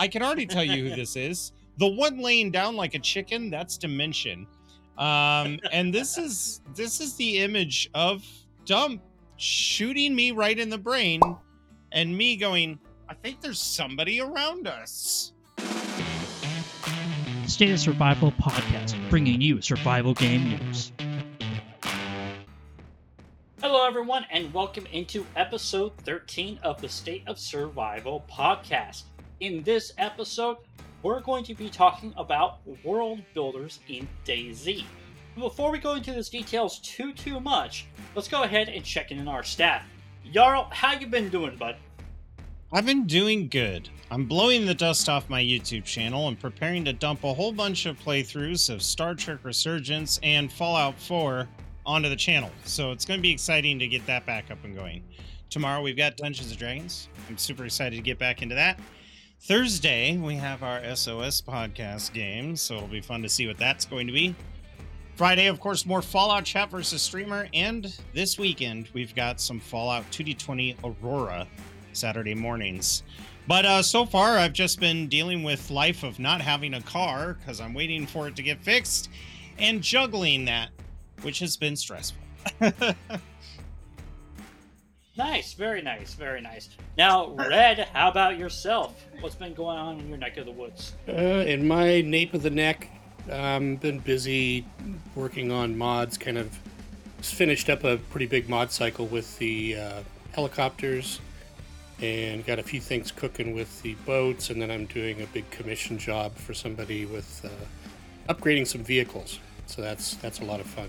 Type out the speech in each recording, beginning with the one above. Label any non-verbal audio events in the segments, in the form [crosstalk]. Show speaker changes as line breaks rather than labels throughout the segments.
I can already tell you who [laughs] this is. The one laying down like a chicken, that's Dimension. Um, and this is this is the image of Dump shooting me right in the brain, and me going, I think there's somebody around us.
State of Survival podcast, bringing you survival game news.
Hello, everyone, and welcome into episode 13 of the State of Survival podcast. In this episode, we're going to be talking about world builders in DayZ. Before we go into these details too too much, let's go ahead and check in on our staff. Jarl, how you been doing, bud?
I've been doing good. I'm blowing the dust off my YouTube channel and preparing to dump a whole bunch of playthroughs of Star Trek Resurgence and Fallout 4 onto the channel. So it's going to be exciting to get that back up and going. Tomorrow we've got Dungeons and Dragons. I'm super excited to get back into that. Thursday we have our SOS podcast game, so it'll be fun to see what that's going to be. Friday, of course, more Fallout chat versus streamer, and this weekend we've got some Fallout 2D20 Aurora Saturday mornings. But uh, so far, I've just been dealing with life of not having a car because I'm waiting for it to get fixed, and juggling that which has been stressful. [laughs]
nice, very nice, very nice. Now, Red, how about yourself? What's been going on in your neck of the woods?
Uh, in my nape of the neck, um, been busy working on mods. Kind of finished up a pretty big mod cycle with the uh, helicopters, and got a few things cooking with the boats. And then I'm doing a big commission job for somebody with uh, upgrading some vehicles. So that's that's a lot of fun.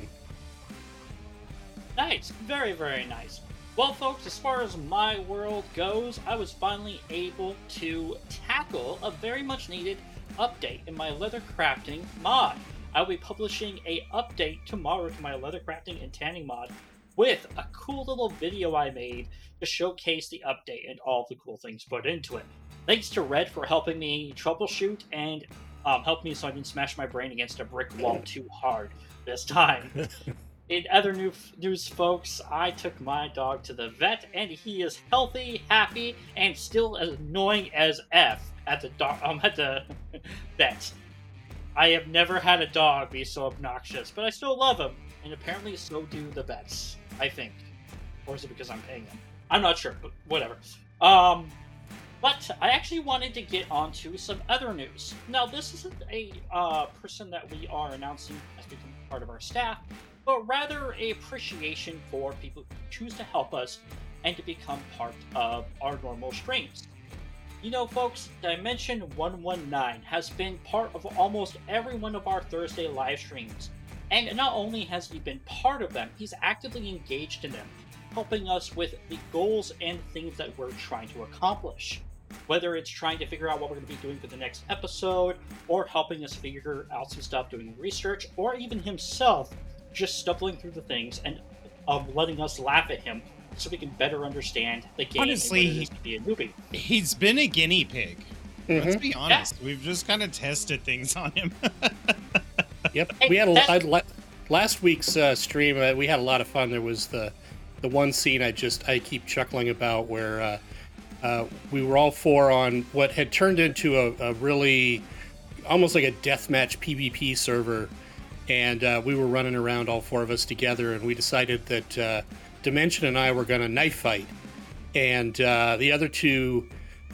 Nice, very, very nice. Well, folks, as far as my world goes, I was finally able to tackle a very much needed update in my leather crafting mod. I'll be publishing a update tomorrow to my leather crafting and tanning mod with a cool little video I made to showcase the update and all the cool things put into it. Thanks to Red for helping me troubleshoot and um, help me so I didn't smash my brain against a brick wall too hard this time. [laughs] In other news, folks, I took my dog to the vet, and he is healthy, happy, and still as annoying as f at the dog um, at the [laughs] vet. I have never had a dog be so obnoxious, but I still love him, and apparently so do the vets. I think, or is it because I'm paying them? I'm not sure, but whatever. Um, but I actually wanted to get onto some other news. Now, this isn't a uh, person that we are announcing as becoming part of our staff, but rather a appreciation for people who choose to help us and to become part of our normal streams. You know, folks, Dimension 119 has been part of almost every one of our Thursday live streams. And not only has he been part of them, he's actively engaged in them, helping us with the goals and things that we're trying to accomplish. Whether it's trying to figure out what we're going to be doing for the next episode, or helping us figure out some stuff doing research, or even himself just stumbling through the things and um, letting us laugh at him so we can better understand the game.
Honestly,
he, be a newbie.
He's been a guinea pig. Mm-hmm. Let's be honest. Yeah. We've just kind of tested things on him. [laughs]
yep, we had a last week's uh, stream. Uh, we had a lot of fun. There was the the one scene I just I keep chuckling about where uh, uh we were all four on what had turned into a, a really almost like a deathmatch PvP server and uh, we were running around all four of us together, and we decided that uh, Dimension and I were going to knife fight, and uh, the other two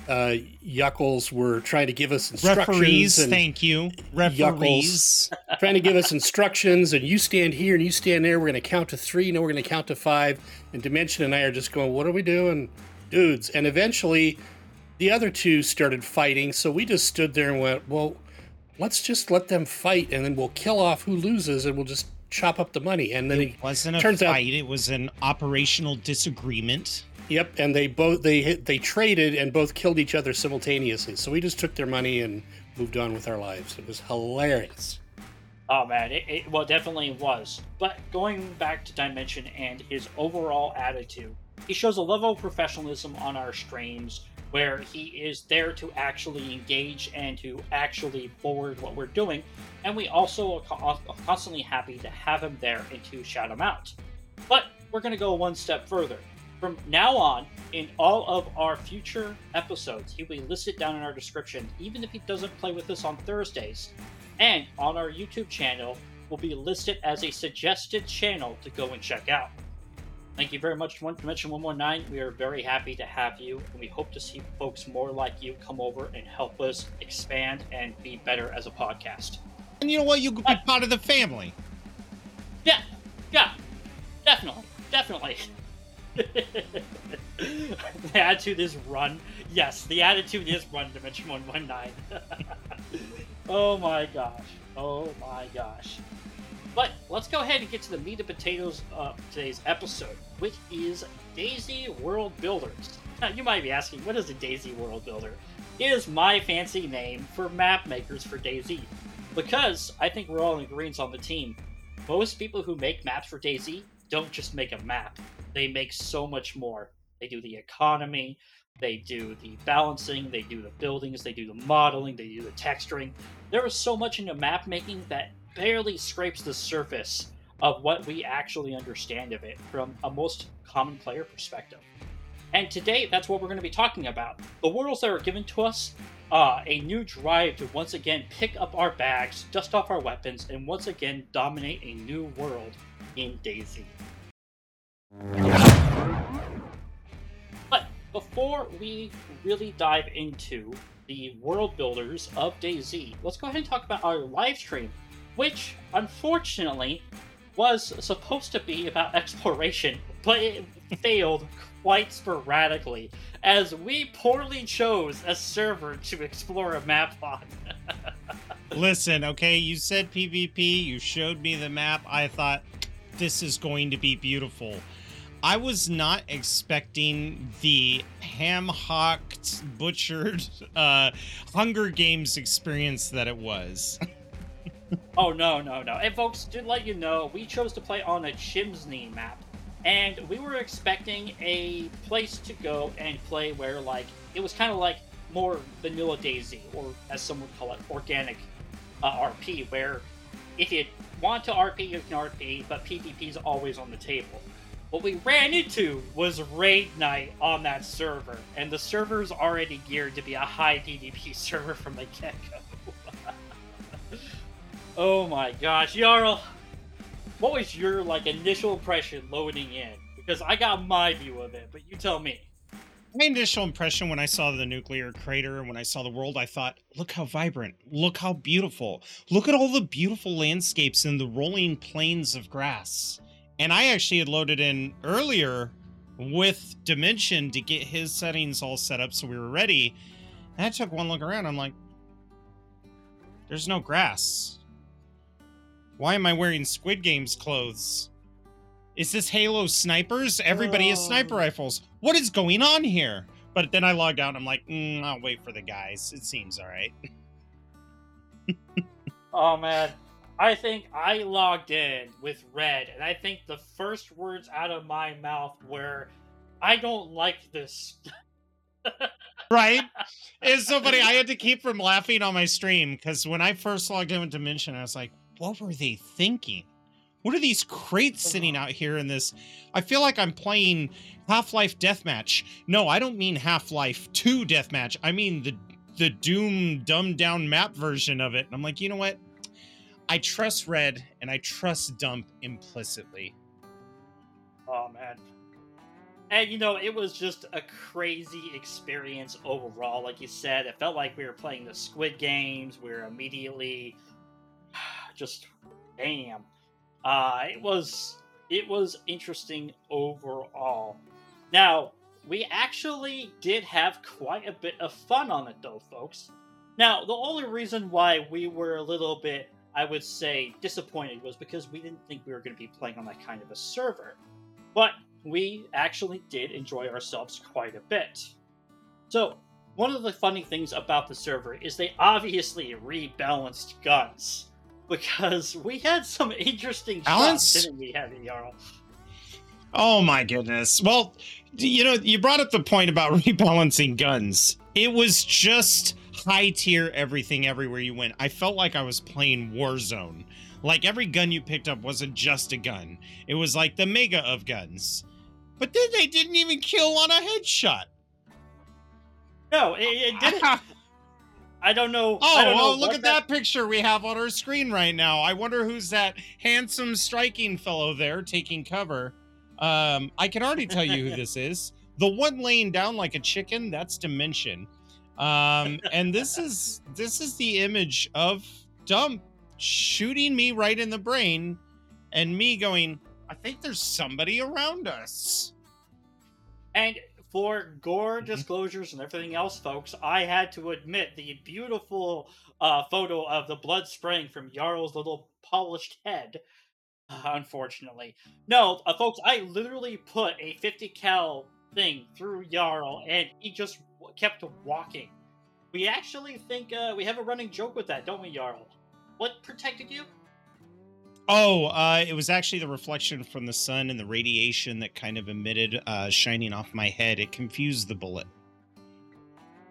uh, yuckles were trying to give us instructions.
Referees, thank you. Referees.
trying to give us instructions, and you stand here and you stand there. We're going to count to three, no, we're going to count to five. And Dimension and I are just going, what are we doing? Dudes. And eventually, the other two started fighting, so we just stood there and went, well, let's just let them fight and then we'll kill off who loses and we'll just chop up the money. And then
it wasn't a turns fight; out, it was an operational disagreement.
Yep, and they both they they traded and both killed each other simultaneously. So we just took their money and moved on with our lives. It was hilarious.
Oh man, it, it well definitely was. But going back to Dimension and his overall attitude, he shows a level of professionalism on our streams where he is there to actually engage and to actually forward what we're doing. And we also are constantly happy to have him there and to shout him out. But we're going to go one step further. From now on, in all of our future episodes, he'll be listed down in our description, even if he doesn't play with us on Thursdays. And on our YouTube channel, will be listed as a suggested channel to go and check out. Thank you very much, One Dimension 119. We are very happy to have you, and we hope to see folks more like you come over and help us expand and be better as a podcast.
And you know what? You could be part of the family.
Yeah, yeah, definitely, definitely. [laughs] the attitude is run. Yes, the attitude is run, Dimension 119. [laughs] oh my gosh. Oh my gosh. But let's go ahead and get to the meat and potatoes of today's episode, which is DayZ World Builders. Now, you might be asking, what is a DayZ World Builder? It is my fancy name for map makers for DayZ, Because I think we're all in agreement on the team. Most people who make maps for DayZ don't just make a map, they make so much more. They do the economy, they do the balancing, they do the buildings, they do the modeling, they do the texturing. There is so much in into map making that barely scrapes the surface of what we actually understand of it from a most common player perspective. And today, that's what we're going to be talking about. The worlds that are given to us, uh, a new drive to once again pick up our bags, dust off our weapons, and once again dominate a new world in DayZ. But before we really dive into the world builders of DayZ, let's go ahead and talk about our live stream which unfortunately was supposed to be about exploration, but it [laughs] failed quite sporadically, as we poorly chose a server to explore a map on. [laughs]
Listen, okay, you said PvP, you showed me the map. I thought this is going to be beautiful. I was not expecting the ham hocked, butchered uh, Hunger Games experience that it was. [laughs] [laughs]
oh no, no, no. And folks, to let you know, we chose to play on a Chimsney map. And we were expecting a place to go and play where like it was kind of like more vanilla DayZ, or as some would call it, organic uh, RP, where if you want to RP, you can RP, but PvP is always on the table. What we ran into was raid night on that server, and the server's already geared to be a high PvP [laughs] server from the get go. Oh my gosh, Jarl, what was your like initial impression loading in? Because I got my view of it, but you tell me.
My initial impression when I saw the nuclear crater and when I saw the world, I thought, look how vibrant, look how beautiful, look at all the beautiful landscapes and the rolling plains of grass. And I actually had loaded in earlier with Dimension to get his settings all set up so we were ready. And I took one look around. I'm like, there's no grass. Why am I wearing Squid Games clothes? Is this Halo snipers? Everybody has sniper oh. rifles. What is going on here? But then I logged out and I'm like, mm, I'll wait for the guys. It seems all right. [laughs]
oh, man. I think I logged in with Red, and I think the first words out of my mouth were, I don't like this. [laughs]
right? It's so funny. I [laughs] had to keep from laughing on my stream because when I first logged in with Dimension, I was like, what were they thinking? What are these crates sitting out here in this? I feel like I'm playing Half-Life Deathmatch. No, I don't mean Half-Life 2 Deathmatch. I mean the the Doom dumbed down map version of it. And I'm like, you know what? I trust Red and I trust Dump implicitly.
Oh man. And you know, it was just a crazy experience overall. Like you said, it felt like we were playing the Squid Games. We were immediately just damn. Uh, it was it was interesting overall. Now we actually did have quite a bit of fun on it though, folks. Now the only reason why we were a little bit, I would say, disappointed was because we didn't think we were going to be playing on that kind of a server. But we actually did enjoy ourselves quite a bit. So, one of the funny things about the server is they obviously rebalanced guns because we had some interesting Balance? shots, didn't we, Heavy Jarl?
Oh my goodness. Well, you know, you brought up the point about [laughs] rebalancing guns. It was just high tier everything everywhere you went. I felt like I was playing Warzone. Like every gun you picked up wasn't just a gun. It was like the mega of guns. But then they didn't even kill on a headshot.
No, it, it didn't. [laughs] I don't know.
Oh,
I don't know
oh look at that picture we have on our screen right now. I wonder who's that handsome, striking fellow there taking cover. Um, I can already tell you who this is. The one laying down like a chicken, that's Dimension. Um, and this [laughs] is this is the image of Dump shooting me right in the brain and me going, I think there's somebody around us.
And for gore disclosures and everything else, folks, I had to admit the beautiful uh, photo of the blood spraying from Jarl's little polished head. uh, [sighs] unfortunately, no, uh, folks, I literally put a 50 cal thing through Jarl, and he just w- kept walking. We actually think uh, we have a running joke with that, don't we, Jarl? What protected you?
Oh, uh, it was actually the reflection from the sun and the radiation that kind of emitted, uh, shining off my head. It confused the bullet.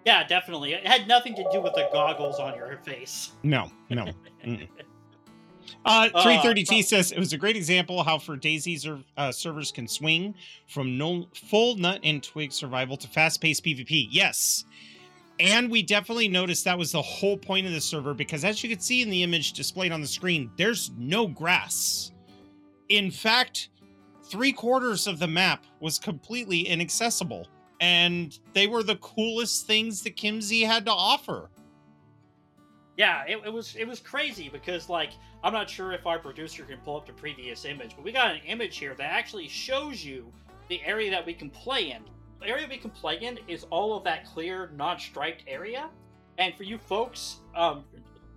Yeah, definitely. It had nothing to do with the goggles on your face.
No, no. [laughs] Uh, 330T
pro-
says it was a great example how for DayZ ser- uh, servers can swing from no full nut and twig survival to fast paced PvP. Yes. And we definitely noticed that was the whole point of the server because as you can see in the image displayed on the screen, there's no grass. In fact, three quarters of the map was completely inaccessible. And they were the coolest things that Chiemsee had to offer.
Yeah, it, it was it was crazy because like I'm not sure if our producer can pull up the previous image, but we got an image here that actually shows you the area that we can play in. The area we can play in is all of that clear, non-striped area. And for you folks um,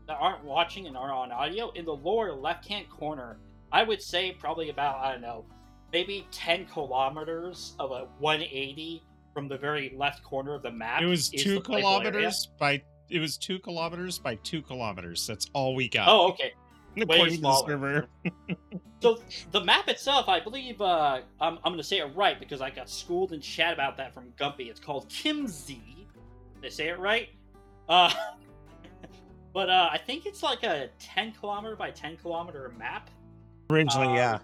that aren't watching and are on audio, in the lower left-hand corner, I would say probably about I don't know, maybe 10 kilometers of a 180 from the very left corner of the map.
It was two kilometers by it was two kilometers by two kilometers. That's all we got.
Oh, okay.
According to the
smaller. [laughs] So the map itself, I believe, uh, I'm, I'm going to say it right because I got schooled in chat about that from Gumpy. It's called Chiemsee. Did I say it right? Uh, [laughs] but uh, I think it's like a 10 kilometer by 10 kilometer map.
Originally,
uh,
yeah.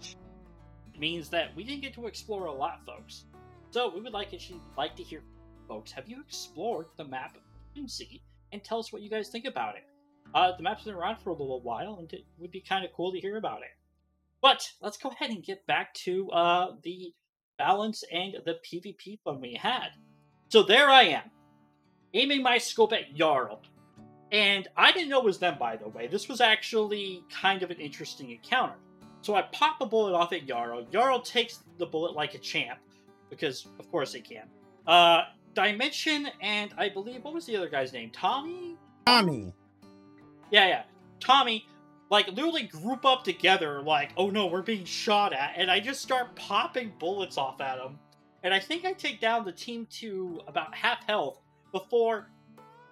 Means that we didn't get to explore a lot, folks. So we would like it, like to hear, folks, have you explored the map of Chiemsee and tell us what you guys think about it? Uh, the map's been around for a little while, and it would be kind of cool to hear about it. But let's go ahead and get back to uh, the balance and the PvP fun we had. So there I am, aiming my scope at Jarl. And I didn't know it was them, by the way. This was actually kind of an interesting encounter. So I pop a bullet off at Jarl. Jarl takes the bullet like a champ, because of course he can. Uh, Dimension and I believe what was the other guy's name? Tommy?
Tommy.
Yeah, yeah. Tommy, like, literally group up together, like, oh no, we're being shot at. And I just start popping bullets off at them. And I think I take down the team to about half health before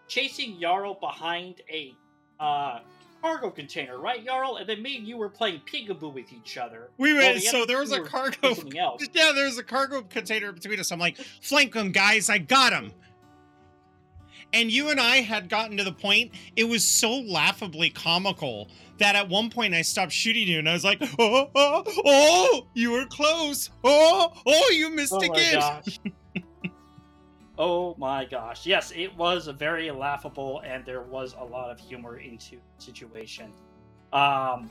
chasing Jarl behind a uh, cargo container, right, Jarl? And then me and you were playing peekaboo with each other.
We
Well, the
so there was a cargo.
else. [laughs]
Yeah, there was a cargo container between us. I'm like, flank them, guys. I got him. And you and I had gotten to the point. It was so laughably comical that at one point I stopped shooting you, and I was like, "Oh, oh, oh! You were close. Oh, oh! You missed
Oh
again." [laughs]
oh my gosh. Yes, it was a very laughable and there was a lot of humor into the situation. Um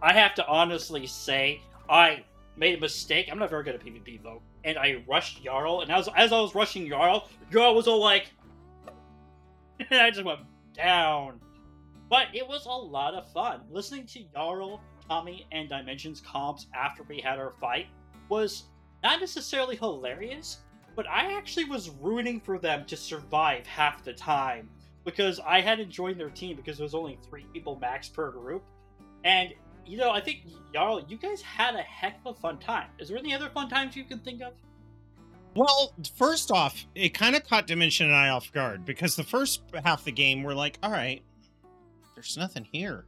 I have to honestly say I made a mistake. I'm not very good at PvP though. And I rushed Jarl and as as I was rushing Jarl, Jarl was all like and [laughs] I just went down. But it was a lot of fun. Listening to Jarl, Tommy, and Dimensions comps after we had our fight was not necessarily hilarious, but I actually was rooting for them to survive half the time because I hadn't joined their team because there was only three people max per group. And you know, I think Jarl, you guys had a heck of a fun time. Is there any other fun times you can think of?
Well, first off, it kind of caught Dimension and I off guard because the first half of the game we're like, all right, there's nothing here.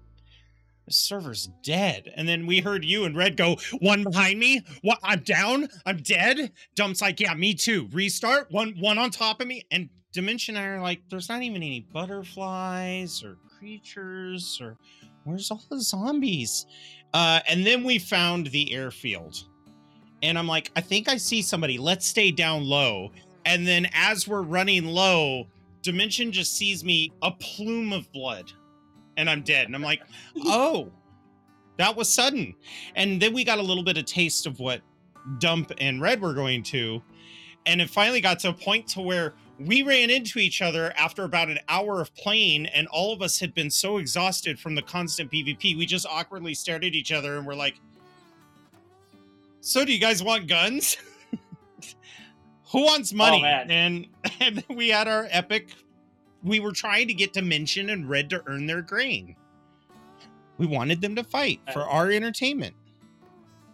The server's dead. And then we heard you and Red go, one behind me. What I'm down. I'm dead. Dump's like, yeah, me too. Restart. One one on top of me. And Dimension and I are like, there's not even any butterflies or creatures or where's all the zombies? Uh, and then we found the airfield and I'm like, I think I see somebody. Let's stay down low. And then as we're running low, Dimension just sees me a plume of blood, and I'm dead. And I'm like, [laughs] oh, that was sudden. And then we got a little bit of taste of what Dump and Red were going to, and it finally got to a point to where we ran into each other after about an hour of playing and all of us had been so exhausted from the constant pvp we just awkwardly stared at each other and we're like so do you guys want guns [laughs] who wants oh, money
man.
and [laughs] and we had our epic we were trying to get dimension and red to earn their grain we wanted them to fight uh, for our entertainment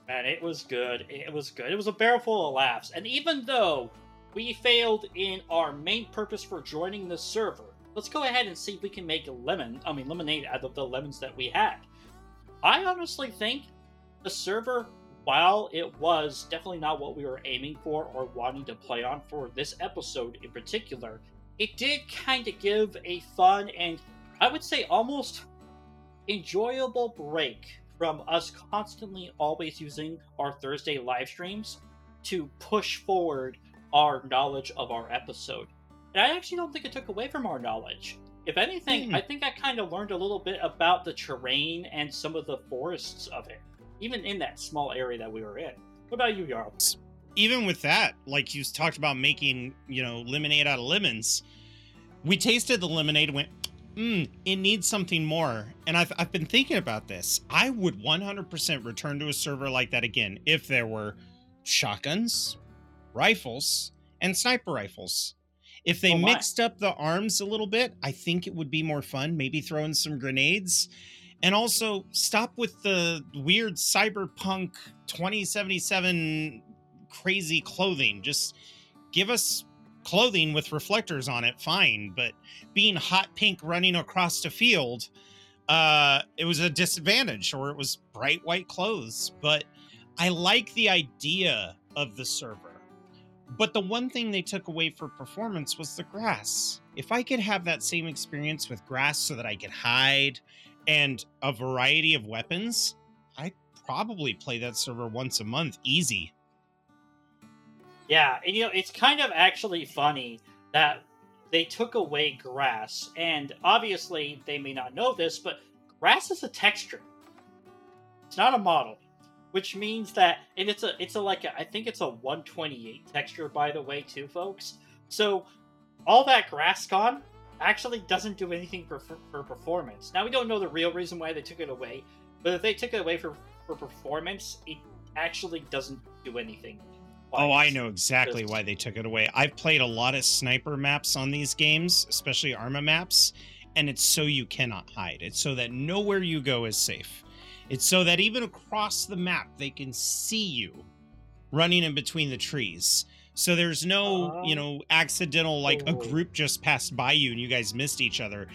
Man, it was good. It was good. It was a barrel full of laughs. And even though we failed in our main purpose for joining the server, let's go ahead and see if we can make lemon, I mean lemonade out of the lemons that we had. I honestly think the server, while it was definitely not what we were aiming for or wanting to play on for this episode in particular, it did kind of give a fun and I would say almost enjoyable break from us constantly always using our Thursday live streams to push forward our knowledge of our episode. And I actually don't think it took away from our knowledge. If anything,
Hmm.
I think I kind of learned a little bit about the terrain and some of the forests of it, even in that small area that we were in. What about you, Jarl?
even with that, like you talked about making, you know, lemonade out of lemons, we tasted the lemonade and went, mm, it needs something more. And I've, I've been thinking about this. I would 100% return to a server like that again if there were shotguns, rifles, and sniper rifles. If they
Oh
mixed up the arms a little bit, I think it would be more fun. Maybe throw in some grenades. And also stop with the weird cyberpunk 2077 crazy clothing. Just give us clothing with reflectors on it, fine. But being hot pink running across the field, uh, it was a disadvantage, or it was bright white clothes. But I like the idea of the server. But the one thing they took away for performance was the grass. If I could have that same experience with grass so that I could hide and a variety of weapons, I'd probably play that server once a month easy.
Yeah, and you know, it's kind of actually funny that they took away grass, and obviously they may not know this, but grass is a texture. It's not a model, which means that, and it's a, it's a like, a, I think it's a 128 texture, by the way, too, folks. So all that grass gone actually doesn't do anything for, for, for performance. Now we don't know the real reason why they took it away, but if they took it away for for performance, it actually doesn't do anything.
Oh, I know exactly why they took it away. I've played a lot of sniper maps on these games, especially Arma maps, and it's so you cannot hide. It's so that nowhere you go is safe. It's so that even across the map they can see you running in between the trees. So there's no, you
Oh.
know, accidental like a
Oh.
group just passed by you and you guys missed each other.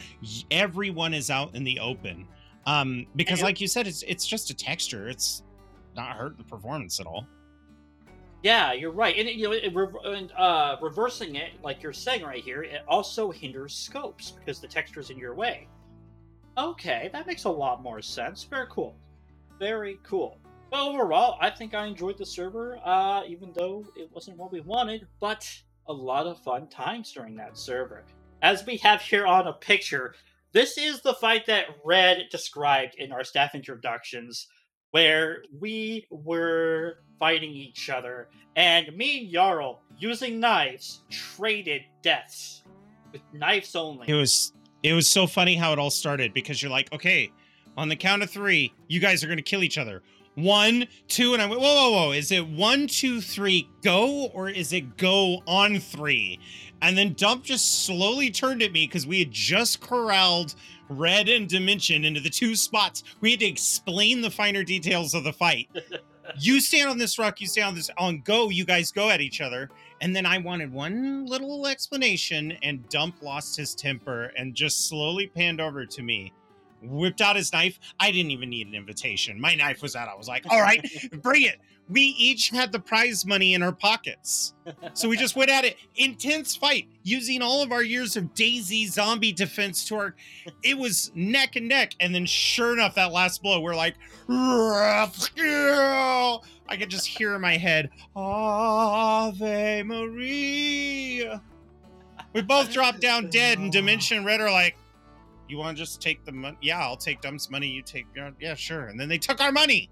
Everyone is out in the open. Um because like you said it's it's just a texture. It's not hurt the performance at all.
Yeah, you're right, and you know, it, and, uh, reversing it, like you're saying right here, it also hinders scopes because the texture's in your way. Okay, that makes a lot more sense. Very cool. Very cool. But overall, I think I enjoyed the server, uh, even though it wasn't what we wanted, but a lot of fun times during that server. As we have here on a picture, this is the fight that Red described in our staff introductions where we were fighting each other, and me and Jarl, using knives, traded deaths with knives only.
It was it was so funny how it all started because you're like, okay, on the count of three, you guys are gonna kill each other. One, two, and I went, whoa, whoa, whoa. Is it one, two, three, go, or is it go on three? And then Dump just slowly turned at me because we had just corralled Red and Dimension into the two spots. We had to explain the finer details of the fight. [laughs] you stand on this rock, you stand on this on go, you guys go at each other. And then I wanted one little explanation, and Dump lost his temper and just slowly panned over to me. Whipped out his knife. I didn't even need an invitation. My knife was out. I was like, all right, [laughs] bring it. We each had the prize money in our pockets. So we just went at it. Intense fight using all of our years of DayZ zombie defense to our. It was neck and neck. And then, sure enough, that last blow, we're like, I could just hear in my head, Ave Maria. We both dropped down dead, and [laughs] Dimension Red are like, you want to just take the money? Yeah, I'll take Dump's money. You take, yeah, sure. And then they took our money.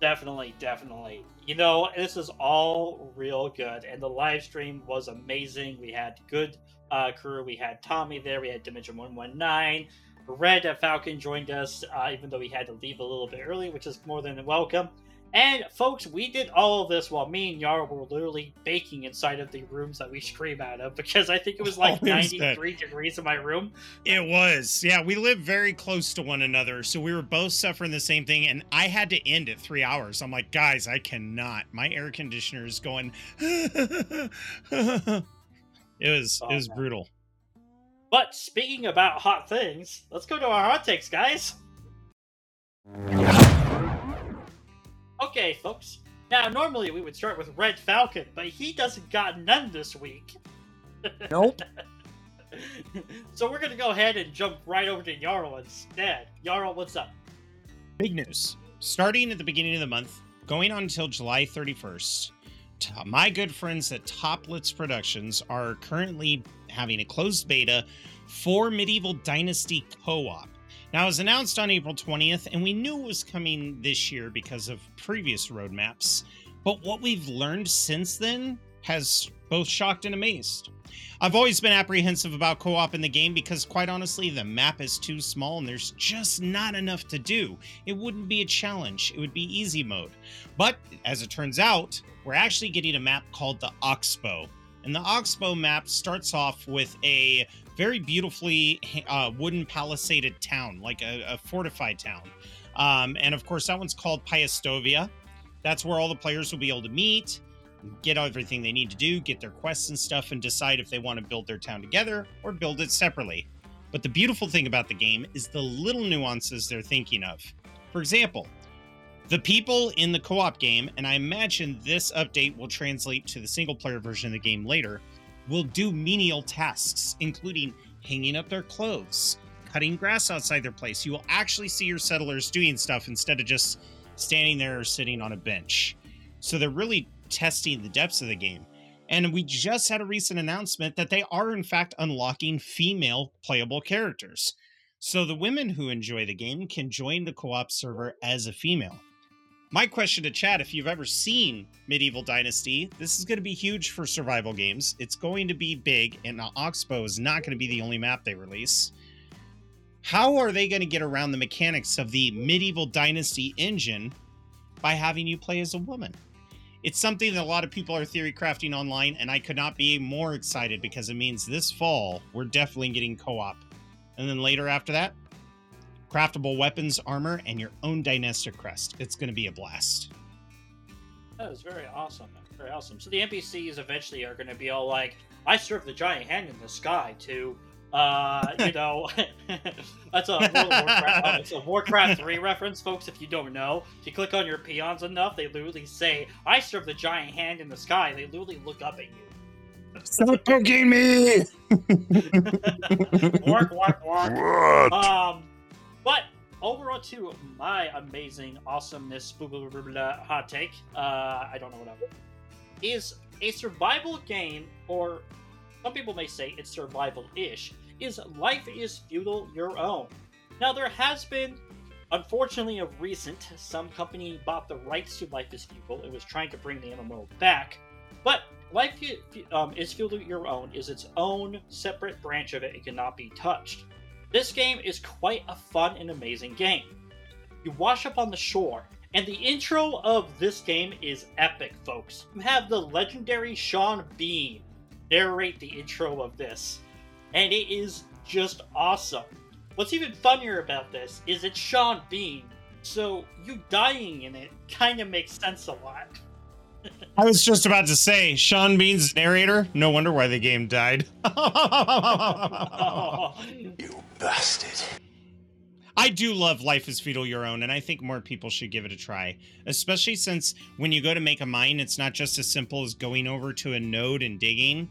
Definitely, definitely. You know, this is all real good, and the live stream was amazing. We had good uh, crew. We had Tommy there. We had Dimension One One Nine. Red Falcon joined us, uh, even though he had to leave a little bit early, which is more than welcome. And folks, we did all of this while me and Yara were literally baking inside of the rooms that we stream out of because I think it was like [laughs] oh, 93 degrees in my room.
It was. Yeah, we live very close to one another. So we were both suffering the same thing. And I had to end at three hours. I'm like, guys, I cannot. My air conditioner is going. [laughs] it was oh, it was man. brutal.
But speaking about hot things, let's go to our hot takes, guys. Okay, folks. Now, normally we would start with Red Falcon, but he doesn't got none this week.
Nope. [laughs]
so we're gonna go ahead and jump right over to Jarl instead. Jarl, what's up?
Big news. Starting at the beginning of the month, going on until July 31st, my good friends at Toplitz Productions are currently having a closed beta for Medieval Dynasty Co-op. Now, it was announced on April 20th, and we knew it was coming this year because of previous roadmaps. But what we've learned since then has both shocked and amazed. I've always been apprehensive about co op in the game because, quite honestly, the map is too small and there's just not enough to do. It wouldn't be a challenge, it would be easy mode. But as it turns out, we're actually getting a map called the Oxbow. And the Oxbow map starts off with a very beautifully uh, wooden palisaded town, like a, a fortified town. Um, and of course, that one's called Piastovia. That's where all the players will be able to meet, get everything they need to do, get their quests and stuff, and decide if they want to build their town together or build it separately. But the beautiful thing about the game is the little nuances they're thinking of. For example, the people in the co op game, and I imagine this update will translate to the single player version of the game later, will do menial tasks, including hanging up their clothes, cutting grass outside their place. You will actually see your settlers doing stuff instead of just standing there or sitting on a bench. So they're really testing the depths of the game. And we just had a recent announcement that they are, in fact, unlocking female playable characters. So the women who enjoy the game can join the co op server as a female my question to Chad if you've ever seen Medieval Dynasty, this is going to be huge for survival games. It's going to be big, and Oxbow is not going to be the only map they release. How are they going to get around the mechanics of the Medieval Dynasty engine by having you play as a woman? It's something that a lot of people are theory crafting online, and I could not be more excited because it means this fall we're definitely getting co op. And then later after that, craftable weapons, armor, and your own dynastic crest. It's going to be a blast.
That is very awesome. Very awesome. So the NPCs eventually are going to be all like, "I serve the giant hand in the sky." To, uh, you [laughs] know, [laughs] that's a World Warcraft. Uh, it's a Warcraft three reference, folks. If you don't know, if you click on your peons enough, they literally say, "I serve the giant hand in the sky." They literally look up at you.
Stop poking me! [laughs]
work, work, work. What? Um, but overall, to my amazing awesomeness hot take, uh, I don't know what I'm is a survival game, or some people may say it's survival-ish, is Life is Feudal Your Own. Now, there has been, unfortunately, of recent, some company bought the rights to Life is Feudal and was trying to bring the MMO back, but Life um, is Feudal Your Own is its own separate branch of it. It cannot be touched. This game is quite a fun and amazing game. You wash up on the shore, and the intro of this game is epic, folks. You have the legendary Sean Bean narrate the intro of this, and it is just awesome. What's even funnier about this is it's Sean Bean, so you dying in it kind of makes sense a lot.
I was just about to say, Sean Bean's narrator. No wonder why the game died. [laughs]
You bastard.
I do love Life is Feudal Your Own, and I think more people should give it a try. Especially since when you go to make a mine, it's not just as simple as going over to a node and digging.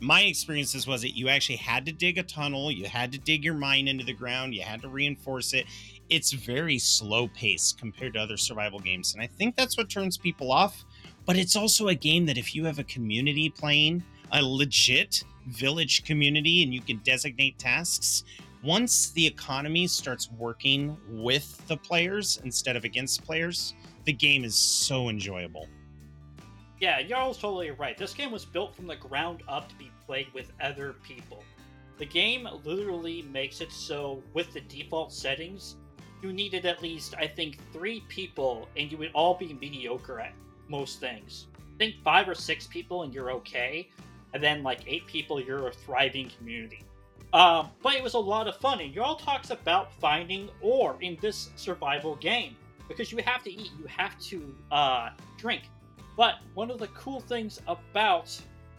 My experiences was that you actually had to dig a tunnel, you had to dig your mine into the ground, you had to reinforce it. It's very slow paced compared to other survival games, and I think that's what turns people off. But it's also a game that if you have a community playing, a legit village community, and you can designate tasks, once the economy starts working with the players instead of against players, the game is so enjoyable.
Yeah, Jarl's totally right. This game was built from the ground up to be played with other people. The game literally makes it so, with the default settings, you needed at least, I think, three people, and you would all be mediocre at most things. Think five or six people, and you're okay, and then like eight people, you're a thriving community. Um, but it was a lot of fun, and Jarl talks about finding ore in this survival game because you have to eat, you have to uh, drink. But one of the cool things about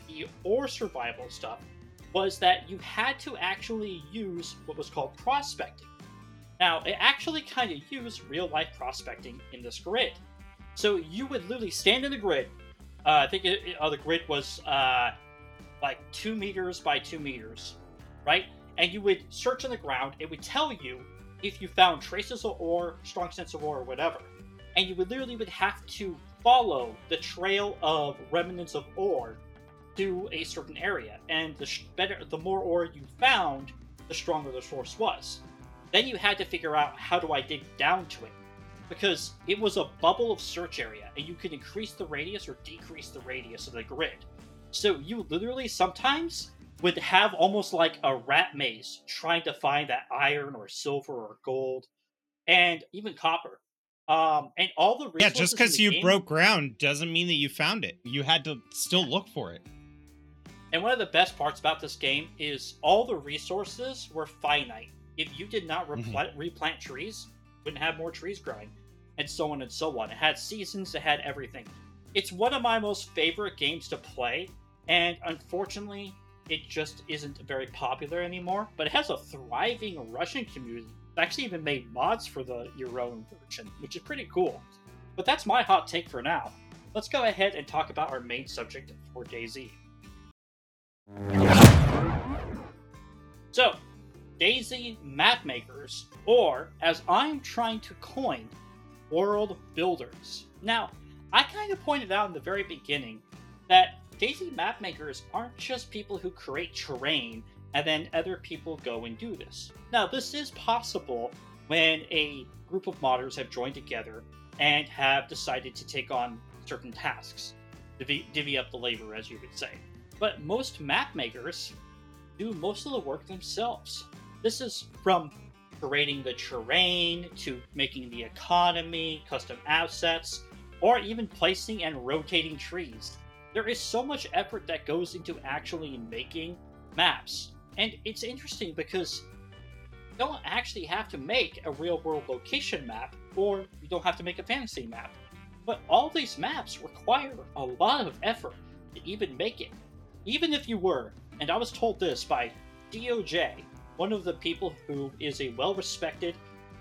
the ore survival stuff was that you had to actually use what was called prospecting. Now, it actually kind of used real life prospecting in this grid. So you would literally stand in the grid. Uh, I think it, it- uh, the grid was uh, like two meters by two meters, right? And you would search on the ground. It would tell you if you found traces of ore, strong sense of ore, or whatever. And you would literally would have to follow the trail of remnants of ore to a certain area. And the better, the more ore you found, the stronger the source was. Then you had to figure out how do I dig down to it because it was a bubble of search area and you could increase the radius or decrease the radius of the grid. So you literally sometimes would have almost like a rat maze trying to find that iron or silver or gold and even copper. Um, and all the
Yeah, just because you
game-
broke ground doesn't mean that you found it. You had to still look for it.
And one of the best parts about this game is all the resources were finite. If you did not
Mhm.
replant, replant trees, you wouldn't have more trees growing, and so on and so on. It had seasons, it had everything. It's one of my most favorite games to play, and unfortunately, it just isn't very popular anymore. But it has a thriving Russian community. It's actually even made mods for the your own version, which is pretty cool. But that's my hot take for now. Let's go ahead and talk about our main subject for DayZ. So, DayZ map makers, or as I'm trying to coin, world builders. Now, I kind of pointed out in the very beginning that DayZ map makers aren't just people who create terrain and then other people go and do this. Now, this is possible when a group of modders have joined together and have decided to take on certain tasks, divvy, divvy up the labor, as you would say. But most map makers do most of the work themselves. This is from creating the terrain to making the economy, custom assets, or even placing and rotating trees. There is so much effort that goes into actually making maps. And it's interesting because you don't actually have to make a real world location map, or you don't have to make a fantasy map. But all these maps require a lot of effort to even make it. Even if you were, and I was told this by DOJ, one of the people who is a well respected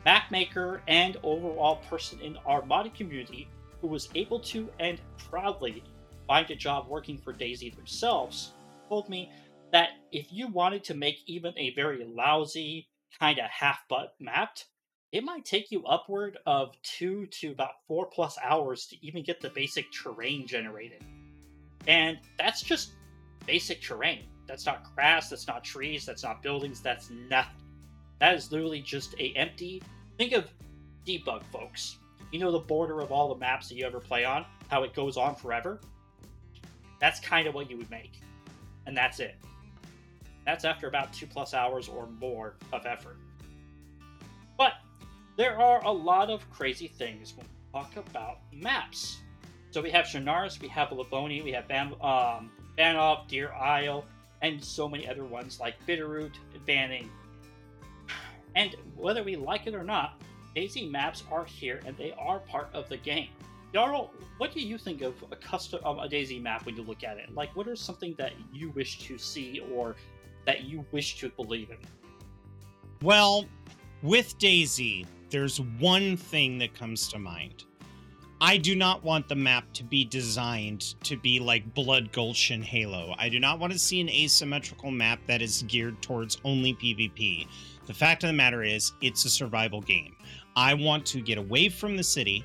map maker and overall person in our modding community who was able to and proudly find a job working for DayZ themselves, told me that if you wanted to make even a very lousy, kind of half butt mapped, it might take you upward of two to about four plus hours to even get the basic terrain generated. And that's just basic terrain. That's not grass, that's not trees, that's not buildings, that's nothing. That is literally just a empty think of debug folks. You know the border of all the maps that you ever play on, how it goes on forever? That's kind of what you would make. And that's it. That's after about two plus hours or more of effort. But there are a lot of crazy things when we talk about maps. So we have Chernarus, we have Livoni, we have Bam, um, Banov, Deer Isle, and so many other ones like Bitterroot, Banning. And whether we like it or not, DayZ maps are here and they are part of the game. Jarl, what do you think of a custom um, a DayZ map when you look at it? Like, what are something that you wish to see or that you wish to believe in?
Well, with DayZ, there's one thing that comes to mind. I do not want the map to be designed to be like Blood Gulch and Halo. I do not want to see an asymmetrical map that is geared towards only PvP. The fact of the matter is, it's a survival game. I want to get away from the city,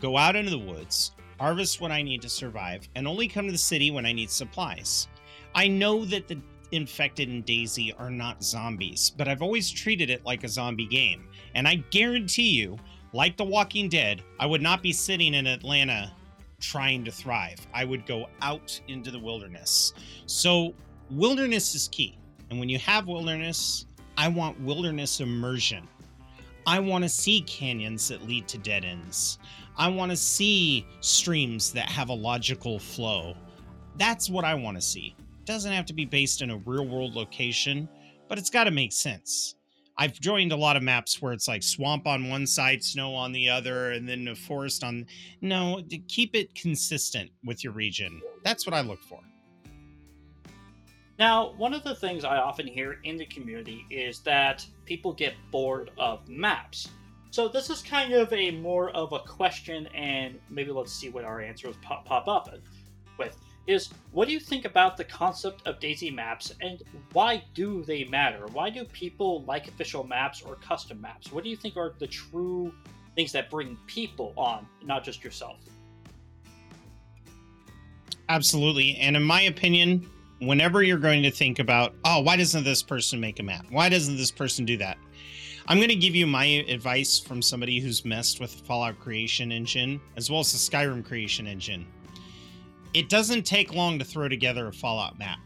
go out into the woods, harvest what I need to survive, and only come to the city when I need supplies. I know that the infected and DayZ are not zombies, but I've always treated it like a zombie game. And I guarantee you, like The Walking Dead, I would not be sitting in Atlanta trying to thrive. I would go out into the wilderness. So, wilderness is key. And when you have wilderness, I want wilderness immersion. I want to see canyons that lead to dead ends. I want to see streams that have a logical flow. That's what I want to see. It doesn't have to be based in a real world location, but it's got to make sense. I've joined a lot of maps where it's like swamp on one side, snow on the other, and then a forest on. No, keep it consistent with your region. That's what I look for.
Now, one of the things I often hear in the community is that people get bored of maps. So this is kind of a more of a question, and maybe let's see what our answers pop, pop up with. Is what do you think about the concept of DayZ maps, and why do they matter? Why do people like official maps or custom maps? What do you think are the true things that bring people on, not just yourself?
Absolutely, and in my opinion, whenever you're going to think about, oh, why doesn't this person make a map? Why doesn't this person do that? I'm going to give you my advice from somebody who's messed with the Fallout creation engine as well as the Skyrim creation engine. It doesn't take long to throw together a Fallout map.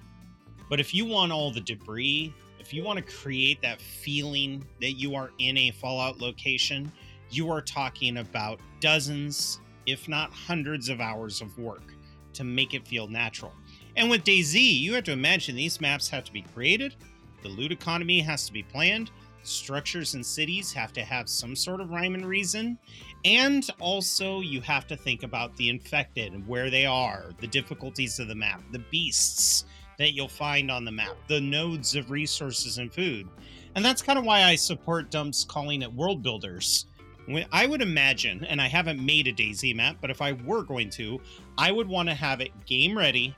But if you want all the debris, if you want to create that feeling that you are in a Fallout location, you are talking about dozens, if not hundreds of hours of work to make it feel natural. And with DayZ, you have to imagine these maps have to be created, the loot economy has to be planned, structures and cities have to have some sort of rhyme and reason, and also you have to think about the infected and where they are, the difficulties of the map, the beasts that you'll find on the map, the nodes of resources and food. And that's kind of why I support Dumps calling it world builders. I would imagine, and I haven't made a DayZ map, but if I were going to, I would want to have it game ready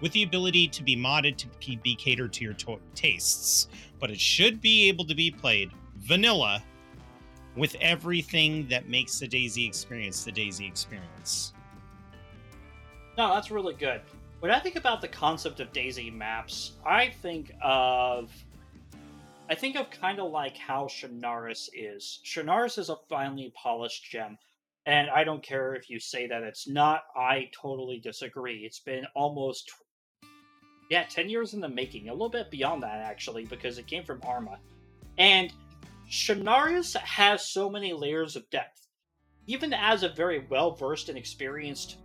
with the ability to be modded to be catered to your to- tastes. But it should be able to be played vanilla with everything that makes the DayZ experience the DayZ experience.
No, that's really good. When I think about the concept of DayZ maps, I think of I think of kind of like how Chernarus is. Chernarus is a finely polished gem, and I don't care if you say that it's not. I totally disagree. It's been almost yeah, 10 years in the making, a little bit beyond that actually, because it came from Arma. And Chernarus has so many layers of depth. Even as a very well versed and experienced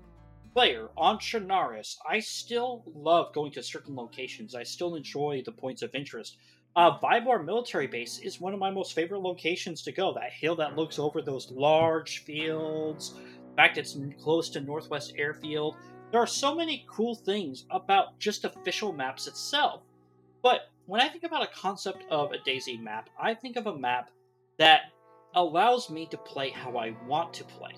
player on Chernarus, I still love going to certain locations. I still enjoy the points of interest. Uh, Vybor Military Base is one of my most favorite locations to go. That hill that looks over those large fields. In fact, it's close to Northwest Airfield. There are so many cool things about just official maps itself. But when I think about a concept of a DayZ map, I think of a map that allows me to play how I want to play.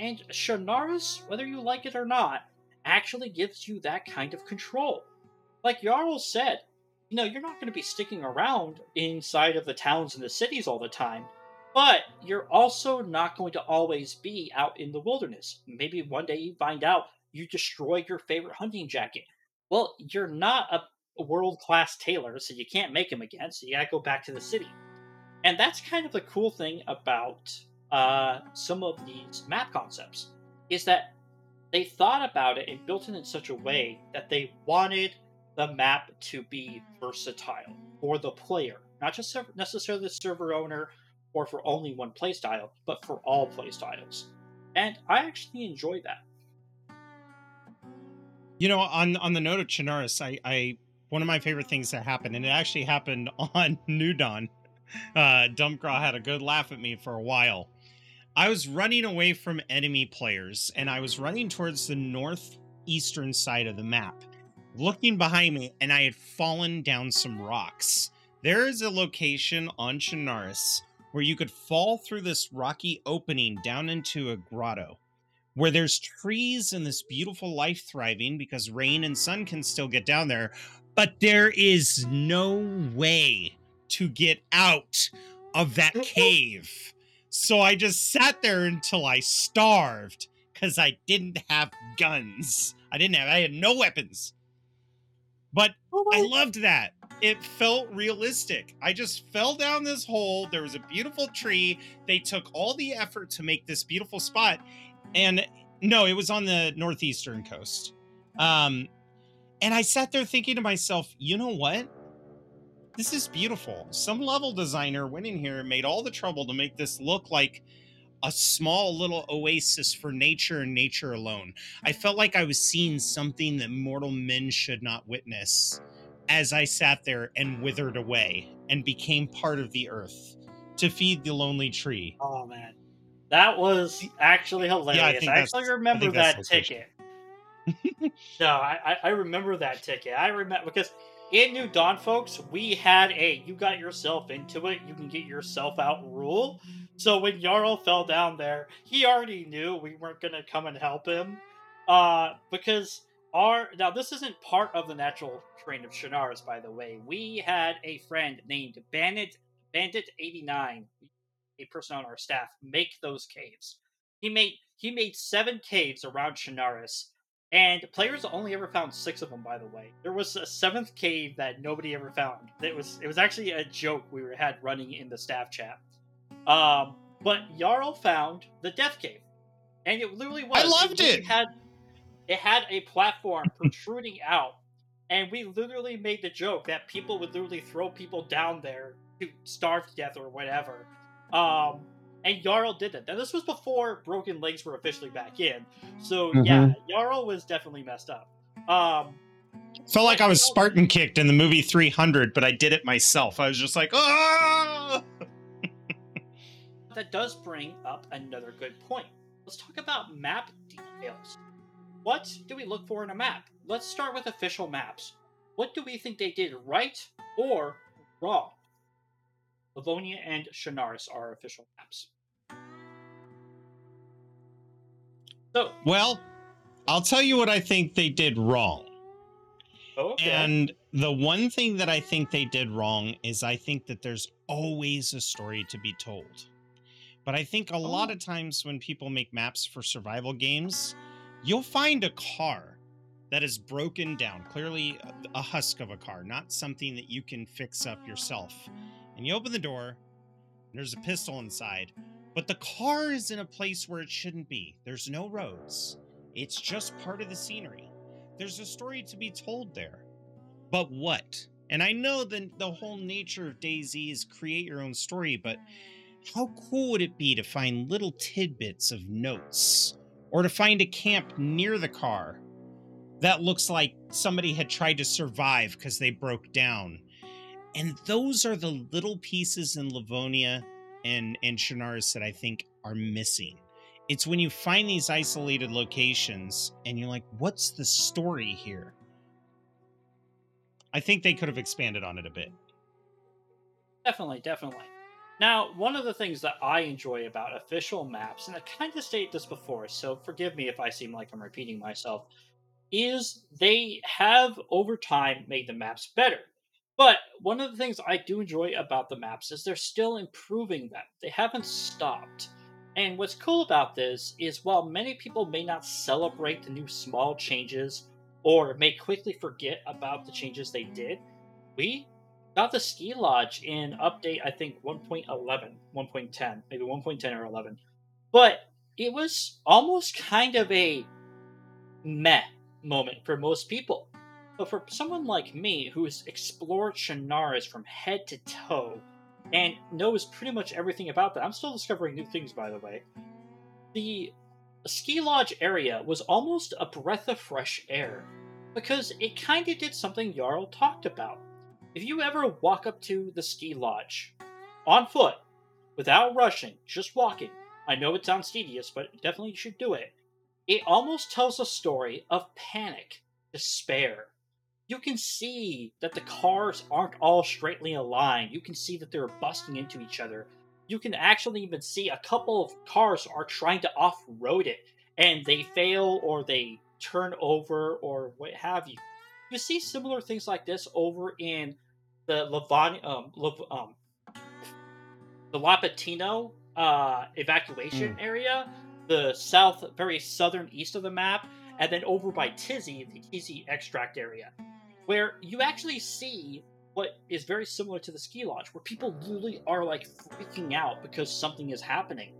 And Chernarus, whether you like it or not, actually gives you that kind of control. Like Jarl said, you know, you're not going to be sticking around inside of the towns and the cities all the time, but you're also not going to always be out in the wilderness. Maybe one day you find out you destroy your favorite hunting jacket. Well, you're not a world class tailor, so you can't make them again, so you gotta go back to the city. And that's kind of the cool thing about uh, some of these map concepts, is that they thought about it and built it in such a way that they wanted the map to be versatile for the player, not just necessarily the server owner or for only one playstyle, but for all playstyles. And I actually enjoy that.
You know, on on the note of Chernarus, I, I one of my favorite things that happened, and it actually happened [laughs] on New Dawn. Uh, Dumpgraw had a good laugh at me for a while. I was running away from enemy players and I was running towards the northeastern side of the map, looking behind me, and I had fallen down some rocks. There is a location on Chernarus where you could fall through this rocky opening down into a grotto where there's trees and this beautiful life thriving because rain and sun can still get down there, but there is no way to get out of that cave. So I just sat there until I starved because I didn't have guns. I didn't have, I had no weapons. But oh, I loved that. It felt realistic. I just fell down this hole. There was a beautiful tree. They took all the effort to make this beautiful spot. And no, it was on the northeastern coast. Um, and I sat there thinking to myself, you know what? This is beautiful. Some level designer went in here and made all the trouble to make this look like a small little oasis for nature and nature alone. I felt like I was seeing something that mortal men should not witness as I sat there and withered away and became part of the earth to feed the lonely tree.
Oh man, that was actually hilarious.
think
I,
that's-
actually remember
think
that ticket. [laughs] no, I, I I remember that ticket. I remember because in New Dawn, folks, we had a "you got yourself into it, you can get yourself out" rule. So when Jarl fell down there, he already knew we weren't gonna come and help him, uh, because our now this isn't part of the natural terrain of Chernarus, by the way. We had a friend named Bandit Bandit eighty nine, a person on our staff, make those caves. He made he made seven caves around Chernarus, and players only ever found six of them. By the way, there was a seventh cave that nobody ever found. It was it was actually a joke we had running in the staff chat. Um, but Jarl found the Death Cave, and it literally was.
I loved
literally
it!
Had it had a platform protruding out, and we literally made the joke that people would literally throw people down there to starve to death or whatever. Um, and Jarl did that. Now this was before broken legs were officially back in, so yeah, Jarl was definitely messed up. Um,
Felt like I was Spartan kicked in the movie 300, but I did it myself. I was just like, ah! [laughs]
that does bring up another good point. Let's talk about map details. What do we look for in a map? Let's start with official maps. What do we think they did right or wrong? Livonia and Chernarus are official maps. So,
Well, I'll tell you what I think they did wrong.
okay.
And the one thing that I think they did wrong is I think that there's always a story to be told. But I think a lot
Oh.
of times when people make maps for survival games, you'll find a car that is broken down, clearly a husk of a car, not something that you can fix up yourself. And you open the door, and there's a pistol inside, but the car is in a place where it shouldn't be. There's no roads, it's just part of the scenery. There's a story to be told there. But what? And I know that the whole nature of DayZ is create your own story, but how cool would it be to find little tidbits of notes or to find a camp near the car that looks like somebody had tried to survive because they broke down? And those are the little pieces in Livonia and, and Chernarus that I think are missing. It's when you find these isolated locations and you're like, what's the story here? I think they could have expanded on it a bit.
Definitely, definitely. Now, one of the things that I enjoy about official maps, and I kind of stated this before, so forgive me if I seem like I'm repeating myself, is they have over time made the maps better. But one of the things I do enjoy about the maps is they're still improving them. They haven't stopped. And what's cool about this is while many people may not celebrate the new small changes or may quickly forget about the changes they did, we got the ski lodge in update i think 1.11 1.10 maybe 1.10 or 11 but it was almost kind of a meh moment for most people but for someone like me who's explored Chernarus from head to toe and knows pretty much everything about that i'm still discovering new things by the way the ski lodge area was almost a breath of fresh air because it kind of did something jarl talked about if you ever walk up to the ski lodge on foot, without rushing, just walking, I know it sounds tedious, but definitely you should do it. It almost tells a story of panic, despair. You can see that the cars aren't all straightly aligned. You can see that they're busting into each other. You can actually even see a couple of cars are trying to off road it and they fail or they turn over or what have you. You see similar things like this over in the Lavani, um, Lav- um, the Lapatino uh, evacuation area, the south, very southern east of the map, and then over by Tizzy, the Tizzy extract area, where you actually see what is very similar to the ski lodge, where people literally are like freaking out because something is happening.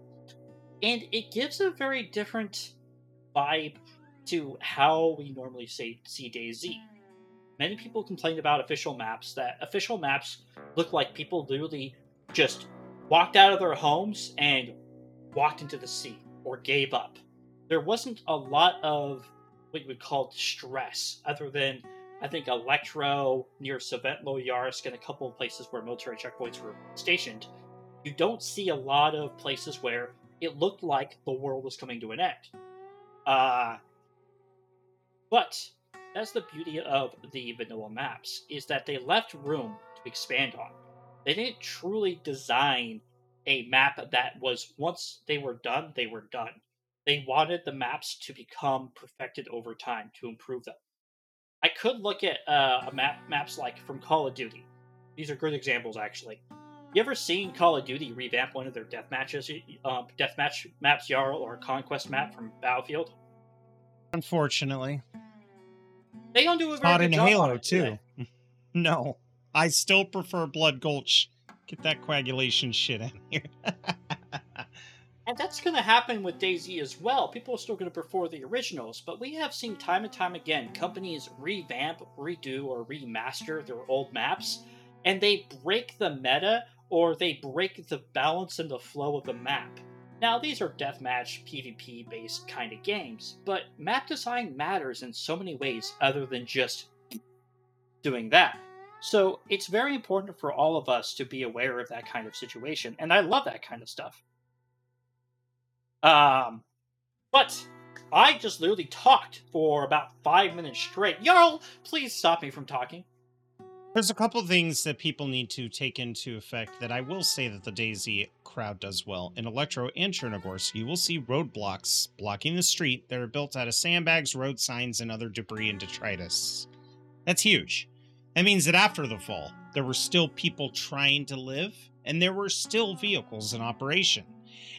And it gives a very different vibe to how we normally say see DayZ. Many people complain about official maps that official maps look like people literally just walked out of their homes and walked into the sea or gave up. There wasn't a lot of what you would call stress, other than I think Electro near Svetlojarsk and a couple of places where military checkpoints were stationed. You don't see a lot of places where it looked like the world was coming to an end. Uh, but that's the beauty of the vanilla maps is that they left room to expand on. They didn't truly design a map that was once they were done, they were done. They wanted the maps to become perfected over time to improve them. I could look at uh, a map maps like from Call of Duty. These are good examples, actually. You ever seen Call of Duty revamp one of their death matches, um, deathmatch maps, Jarl, or conquest map from Battlefield?
Unfortunately,
they don't do a very
not
good
in
job
Halo
2. [laughs]
No, I still prefer Blood Gulch. Get that coagulation shit out here. [laughs]
And that's going to happen with DayZ as well. People are still going to prefer the originals, but we have seen time and time again companies revamp, redo, or remaster their old maps, and they break the meta or they break the balance and the flow of the map. Now, these are deathmatch, PvP based kind of games, but map design matters in so many ways other than just doing that. So, it's very important for all of us to be aware of that kind of situation, and I love that kind of stuff. Um, but I just literally talked for about five minutes straight. Jarl, please stop me from talking.
There's a couple things that people need to take into effect that I will say that the DayZ crowd does well. In Electro and Chernogorsk, you will see roadblocks blocking the street that are built out of sandbags, road signs, and other debris and detritus. That's huge. That means that after the fall, there were still people trying to live, and there were still vehicles in operation.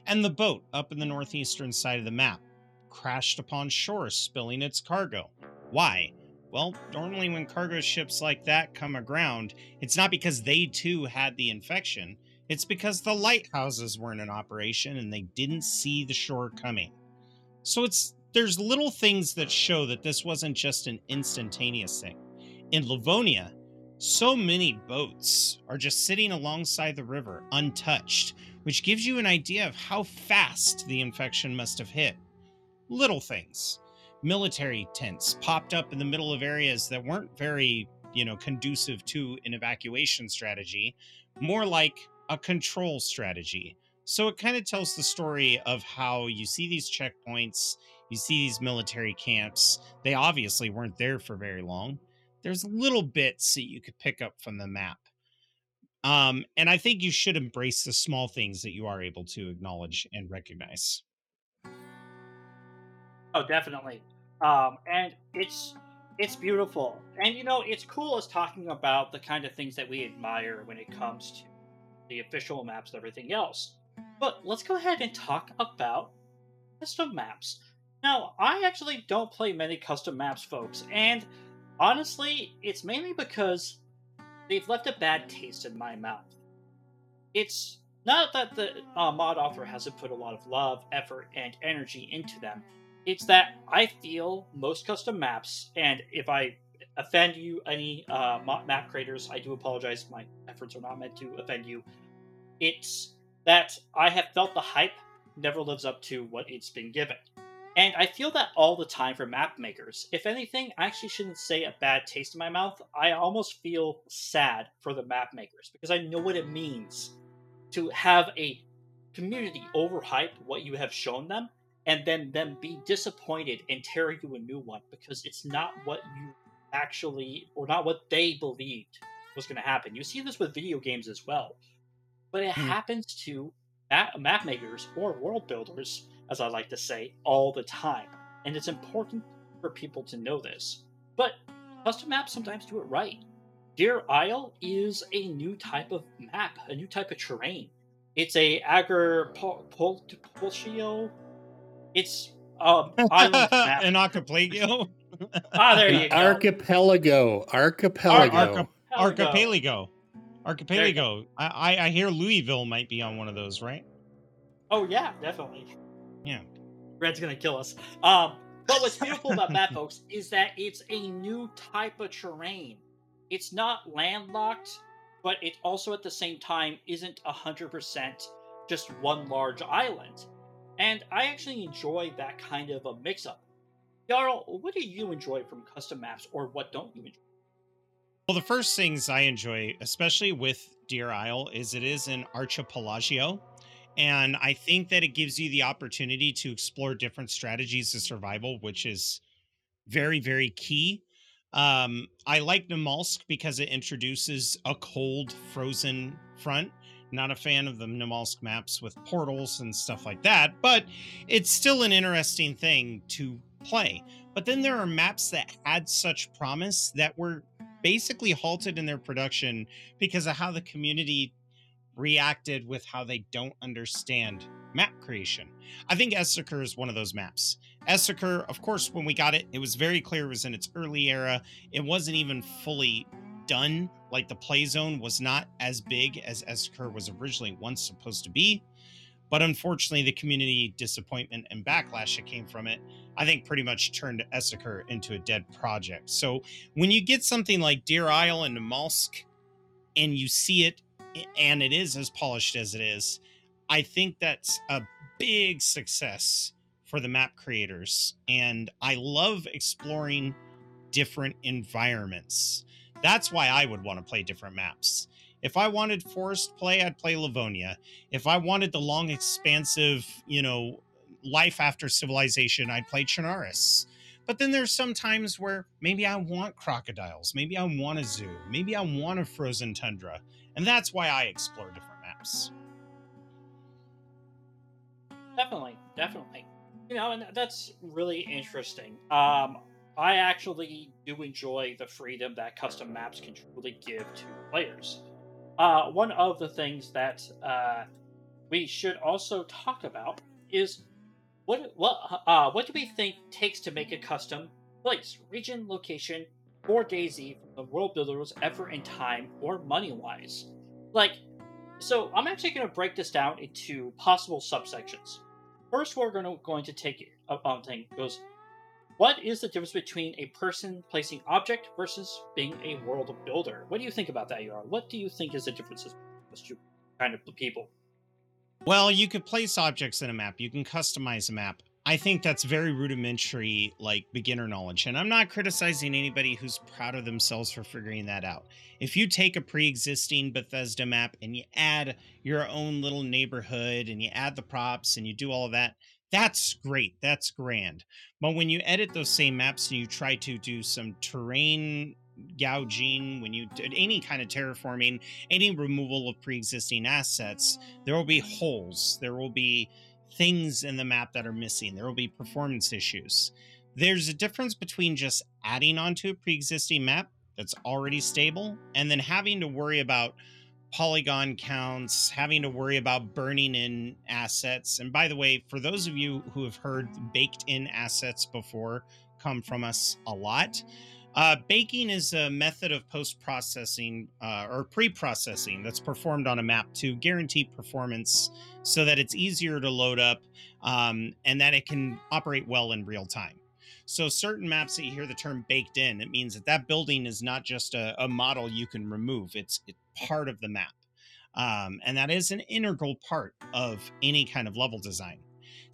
And the boat up in the northeastern side of the map crashed upon shore, spilling its cargo. Why? Well, normally when cargo ships like that come aground, it's not because they too had the infection. It's because the lighthouses weren't in operation and they didn't see the shore coming. So it's there's little things that show that this wasn't just an instantaneous thing. In Livonia, so many boats are just sitting alongside the river untouched, which gives you an idea of how fast the infection must have hit. Little things military tents popped up in the middle of areas that weren't very, you know, conducive to an evacuation strategy, more like a control strategy. So it kind of tells the story of how you see these checkpoints, you see these military camps. They obviously weren't there for very long. There's little bits that you could pick up from the map. Um, and I think you should embrace the small things that you are able to acknowledge and recognize.
Oh, definitely. Um, and it's it's beautiful, and you know it's cool as talking about the kind of things that we admire when it comes to the official maps and everything else. But let's go ahead and talk about custom maps. Now, I actually don't play many custom maps, folks, and honestly, it's mainly because they've left a bad taste in my mouth. It's not that the uh, mod author hasn't put a lot of love, effort, and energy into them. It's that I feel most custom maps, and if I offend you, any uh, map creators, I do apologize. My efforts are not meant to offend you. It's that I have felt the hype never lives up to what it's been given. And I feel that all the time for map makers. If anything, I actually shouldn't say a bad taste in my mouth. I almost feel sad for the map makers because I know what it means to have a community overhype what you have shown them and then them be disappointed and tear you a new one because it's not what you actually or not what they believed was going to happen. You see this with video games as well, but it
Hmm.
happens to map, map makers or world builders, as I like to say, all the time. And it's important for people to know this. But custom maps sometimes do it right. Deer Isle is a new type of map, a new type of terrain. It's a agricultural. It's um [laughs] island map.
An archipelago. [laughs]
ah, there you go.
archipelago. Archipelago.
Arca-
Archipelago.
Archipelago. Archipelago. I, I I hear Louisville might be on one of those, right?
Oh yeah, definitely.
Yeah.
Red's gonna kill us. Um, but what's beautiful about that, [laughs] folks, is that it's a new type of terrain. It's not landlocked, but it also at the same time isn't hundred percent just one large island. And I actually enjoy that kind of a mix-up. Jarl, what do you enjoy from custom maps, or what don't you enjoy?
Well, the first things I enjoy, especially with Deer Isle, is it is an archipelago. And I think that it gives you the opportunity to explore different strategies of survival, which is very, very key. Um, I like Namalsk because it introduces a cold, frozen front. Not a fan of the Namalsk maps with portals and stuff like that, but it's still an interesting thing to play. But then there are maps that had such promise that were basically halted in their production because of how the community reacted with how they don't understand map creation. I think Esseker is one of those maps. Esseker, of course, when we got it, it was very clear it was in its early era. It wasn't even fully done. Like the play zone was not as big as Esseker was originally once supposed to be. But unfortunately, the community disappointment and backlash that came from it, I think pretty much turned Esseker into a dead project. So when you get something like Deer Isle and Namalsk and you see it and it is as polished as it is, I think that's a big success for the map creators. And I love exploring different environments. That's why I would want to play different maps. If I wanted forest play, I'd play Livonia. If I wanted the long, expansive, you know, life after civilization, I'd play Chernarus. But then there's some times where maybe I want crocodiles, maybe I want a zoo, maybe I want a frozen tundra. And that's why I explore different maps.
Definitely, definitely. You know, and that's really interesting. Um, I actually do enjoy the freedom that custom maps can truly give to players. Uh, one of the things that uh, we should also talk about is what what uh, what do we think takes to make a custom place, region, location, or DayZ from the world builder's effort and time, or money wise? Like, so I'm actually going to break this down into possible subsections. First, we're going to going to take a um, thing goes. What is the difference between a person placing object versus being a world builder? What do you think about that, Yar? What do you think is the differences between those two kind of people?
Well, you could place objects in a map, you can customize a map. I think that's very rudimentary, like beginner knowledge. And I'm not criticizing anybody who's proud of themselves for figuring that out. If you take a pre existing Bethesda map and you add your own little neighborhood and you add the props and you do all of that, that's great. That's grand. But when you edit those same maps and you try to do some terrain gouging, when you did any kind of terraforming, any removal of pre existing assets, there will be holes. There will be things in the map that are missing. There will be performance issues. There's a difference between just adding onto a pre existing map that's already stable and then having to worry about polygon counts, having to worry about burning in assets. And by the way, for those of you who have heard baked in assets before come from us a lot, uh, baking is a method of post processing uh, or pre processing that's performed on a map to guarantee performance so that it's easier to load up um, and that it can operate well in real time. So, certain maps that you hear the term baked in, it means that that building is not just a, a model you can remove, it's, it's part of the map. Um, and that is an integral part of any kind of level design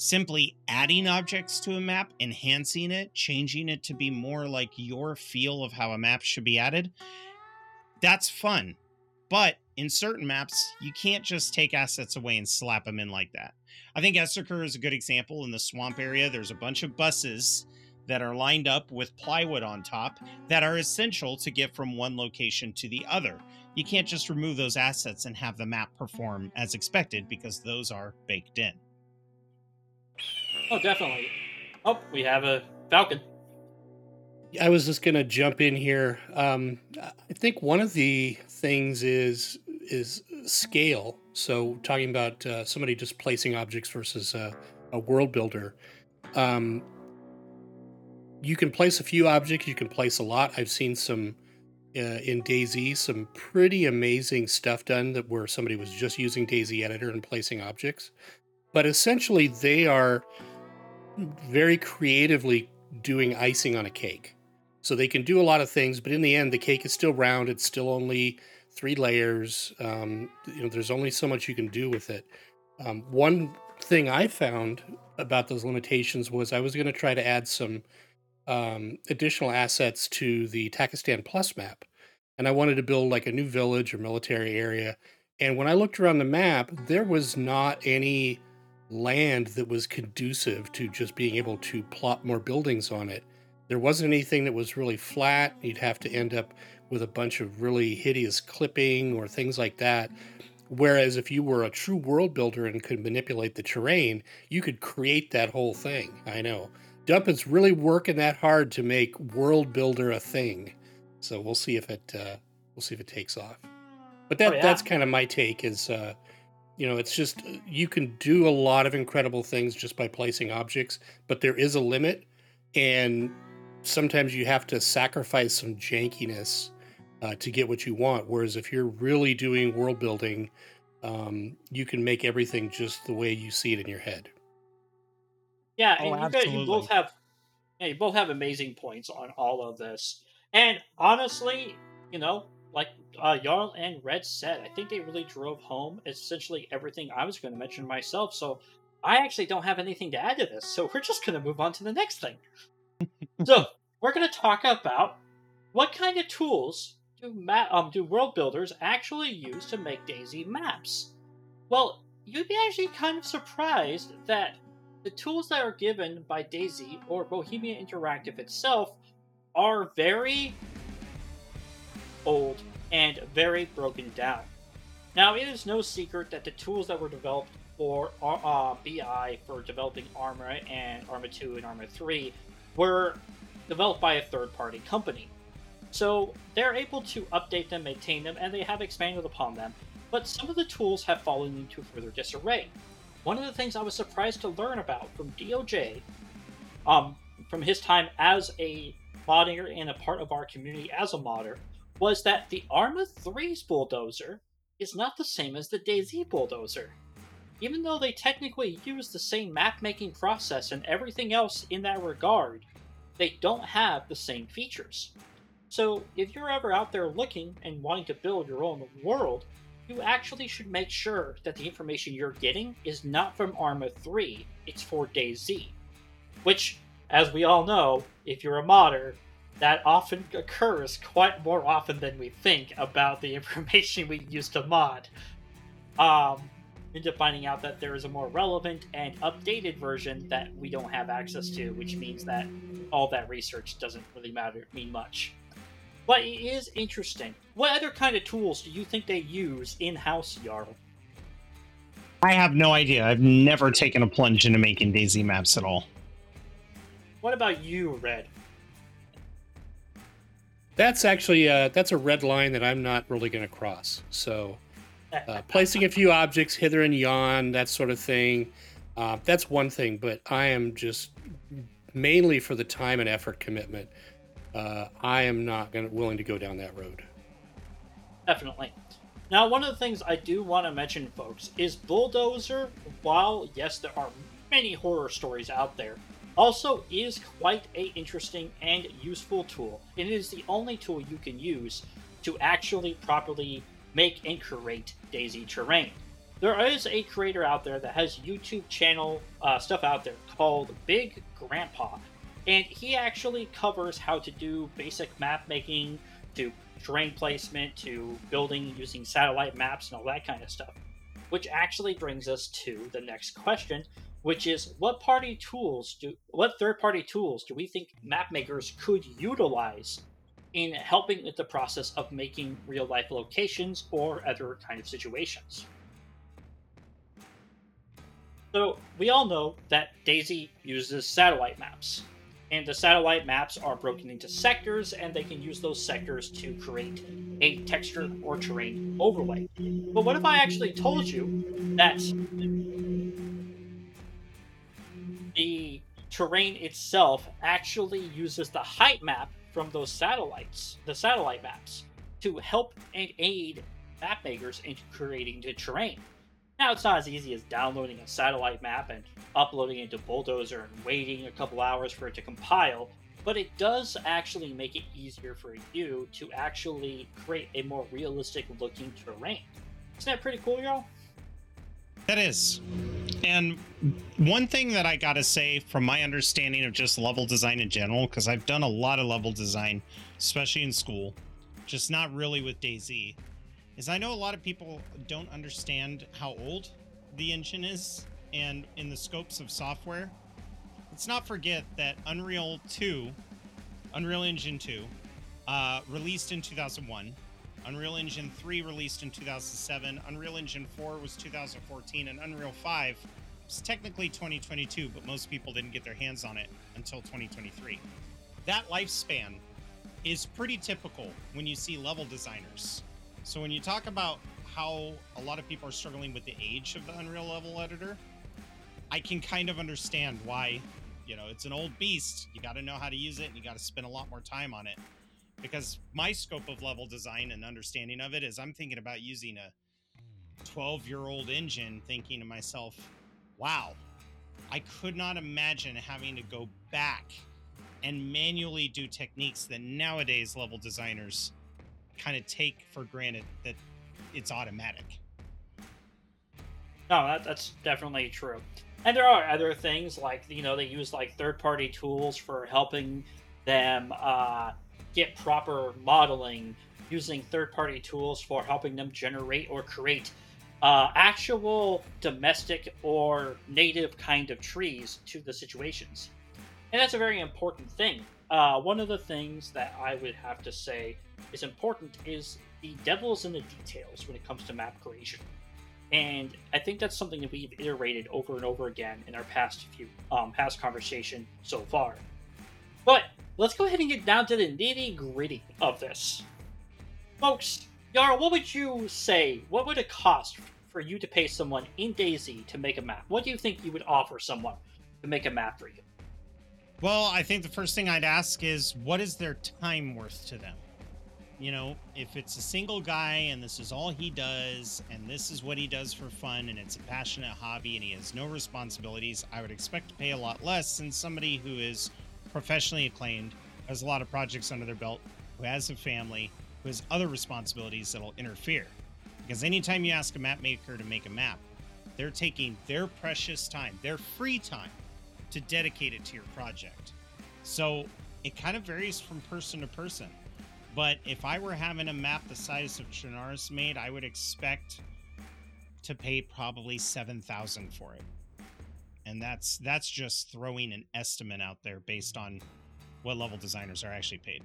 simply adding objects to a map, enhancing it, changing it to be more like your feel of how a map should be added, that's fun. But in certain maps, you can't just take assets away and slap them in like that. I think Esseker is a good example. In the swamp area, there's a bunch of buses that are lined up with plywood on top that are essential to get from one location to the other. You can't just remove those assets and have the map perform as expected because those are baked in.
Oh, definitely. Oh, we have a Falcon.
I was just to jump in here. Um, I think one of the things is is scale. So talking about uh, somebody just placing objects versus a, a world builder. Um, you can place a few objects. You can place a lot. I've seen some uh, in DayZ some pretty amazing stuff done that where somebody was just using DayZ Editor and placing objects. But essentially, they are very creatively doing icing on a cake. So they can do a lot of things, but in the end, the cake is still round. It's still only three layers. Um, you know, there's only so much you can do with it. Um, one thing I found about those limitations was I was going to try to add some um, additional assets to the Takistan Plus map, and I wanted to build like a new village or military area. And when I looked around the map, there was not any land that was conducive to just being able to plot more buildings on it. There wasn't anything that was really flat. You'd have to end up with a bunch of really hideous clipping or things like that. Whereas if you were a true world builder and could manipulate the terrain, you could create that whole thing. I know. Dump is really working that hard to make world builder a thing. So we'll see if it uh, we'll see if it takes off. But that
Oh, yeah.
that's kind of my take is uh, you know, it's just you can do a lot of incredible things just by placing objects, but there is a limit and sometimes you have to sacrifice some jankiness uh, to get what you want. Whereas if you're really doing world building, um, you can make everything just the way you see it in your head.
Yeah,
Oh,
and you guys, you both have, yeah, you both have amazing points on all of this. And honestly, you know, like uh, Jarl and Red said, I think they really drove home essentially everything I was going to mention myself. So I actually don't have anything to add to this. So we're just going to move on to the next thing. [laughs] so we're going to talk about what kind of tools do ma- um do world builders actually use to make DayZ maps. Well, you'd be actually kind of surprised that the tools that are given by DayZ or Bohemia Interactive itself are very old and very broken down. Now, it is no secret that the tools that were developed for uh, BI for developing Arma and Arma 2 and Arma 3 were developed by a third party company. So they're able to update them, maintain them, and they have expanded upon them. But some of the tools have fallen into further disarray. One of the things I was surprised to learn about from DOJ, um, from his time as a modder and a part of our community as a modder, was that the Arma 3's bulldozer is not the same as the DayZ bulldozer. Even though they technically use the same map making process and everything else in that regard, they don't have the same features. So, if you're ever out there looking and wanting to build your own world, you actually should make sure that the information you're getting is not from Arma 3, it's for DayZ. Which, as we all know, if you're a modder, that often occurs quite more often than we think about the [laughs] information we use to mod. Um, into finding out that there is a more relevant and updated version that we don't have access to, which means that all that research doesn't really matter mean much. But it is interesting. What other kind of tools do you think they use in house, Jarl?
I have no idea. I've never taken a plunge into making DayZ maps at all.
What about you, Red?
That's actually uh, that's a red line that I'm not really going to cross. So [laughs] uh, placing a few objects hither and yon, that sort of thing, uh, that's one thing. But I am just mainly for the time and effort commitment. Uh, I am not going willing to go down that road.
Definitely. Now, one of the things I do want to mention, folks, is Bulldozer, while yes, there are many horror stories out there, also is quite a interesting and useful tool. It is the only tool you can use to actually properly make and create DayZ terrain. There is a creator out there that has YouTube channel uh, stuff out there called Big Grandpa, and he actually covers how to do basic map making, to terrain placement to building using satellite maps and all that kind of stuff. Which actually brings us to the next question, which is what party tools do what third party tools do we think map makers could utilize in helping with the process of making real life locations or other kind of situations? So we all know that DayZ uses satellite maps. And the satellite maps are broken into sectors, and they can use those sectors to create a texture or terrain overlay. But what if I actually told you that the terrain itself actually uses the height map from those satellites, the satellite maps, to help and aid map makers in creating the terrain? Now, it's not as easy as downloading a satellite map and uploading it to Bulldozer and waiting a couple hours for it to compile, but it does actually make it easier for you to actually create a more realistic looking terrain. Isn't that pretty cool, y'all?
That is. And one thing that I gotta say, from my understanding of just level design in general, because I've done a lot of level design, especially in school, just not really with DayZ, is I know a lot of people don't understand how old the engine is and in the scopes of software. Let's not forget that Unreal 2, Unreal Engine 2, uh, released in 2001. Unreal Engine 3 released in 2007. Unreal Engine 4 was 2014, and Unreal 5 was technically 2022, but most people didn't get their hands on it until 2023. That lifespan is pretty typical when you see level designers. So when you talk about how a lot of people are struggling with the age of the Unreal Level editor, I can kind of understand why, you know, it's an old beast. You got to know how to use it and you got to spend a lot more time on it. Because my scope of level design and understanding of it is I'm thinking about using a 12 year old engine, thinking to myself, wow, I could not imagine having to go back and manually do techniques that nowadays level designers kind of take for granted that it's automatic.
No, that, that's definitely true. And there are other things like you know they use like third-party tools for helping them uh, get proper modeling, using third-party tools for helping them generate or create uh, actual domestic or native kind of trees to the situations. And that's a very important thing. Uh, one of the things that I would have to say is important is the devil's in the details when it comes to map creation. And I think that's something that we've iterated over and over again in our past few um, past conversation so far. But let's go ahead and get down to the nitty gritty of this, folks. Yara, what would you say? What would it cost for you to pay someone in DayZ to make a map? What do you think you would offer someone to make a map for you?
Well, I think the first thing I'd ask is what is their time worth to them? you know, if it's a single guy and this is all he does and this is what he does for fun and it's a passionate hobby and he has no responsibilities, I would expect to pay a lot less than somebody who is professionally acclaimed, has a lot of projects under their belt, who has a family, who has other responsibilities that'll interfere. Because anytime you ask a map maker to make a map, they're taking their precious time, their free time, to dedicate it to your project. So it kind of varies from person to person but if I were having a map the size of Chernarus made, I would expect to pay probably 7000 for it. And that's that's just throwing an estimate out there based on what level designers are actually paid.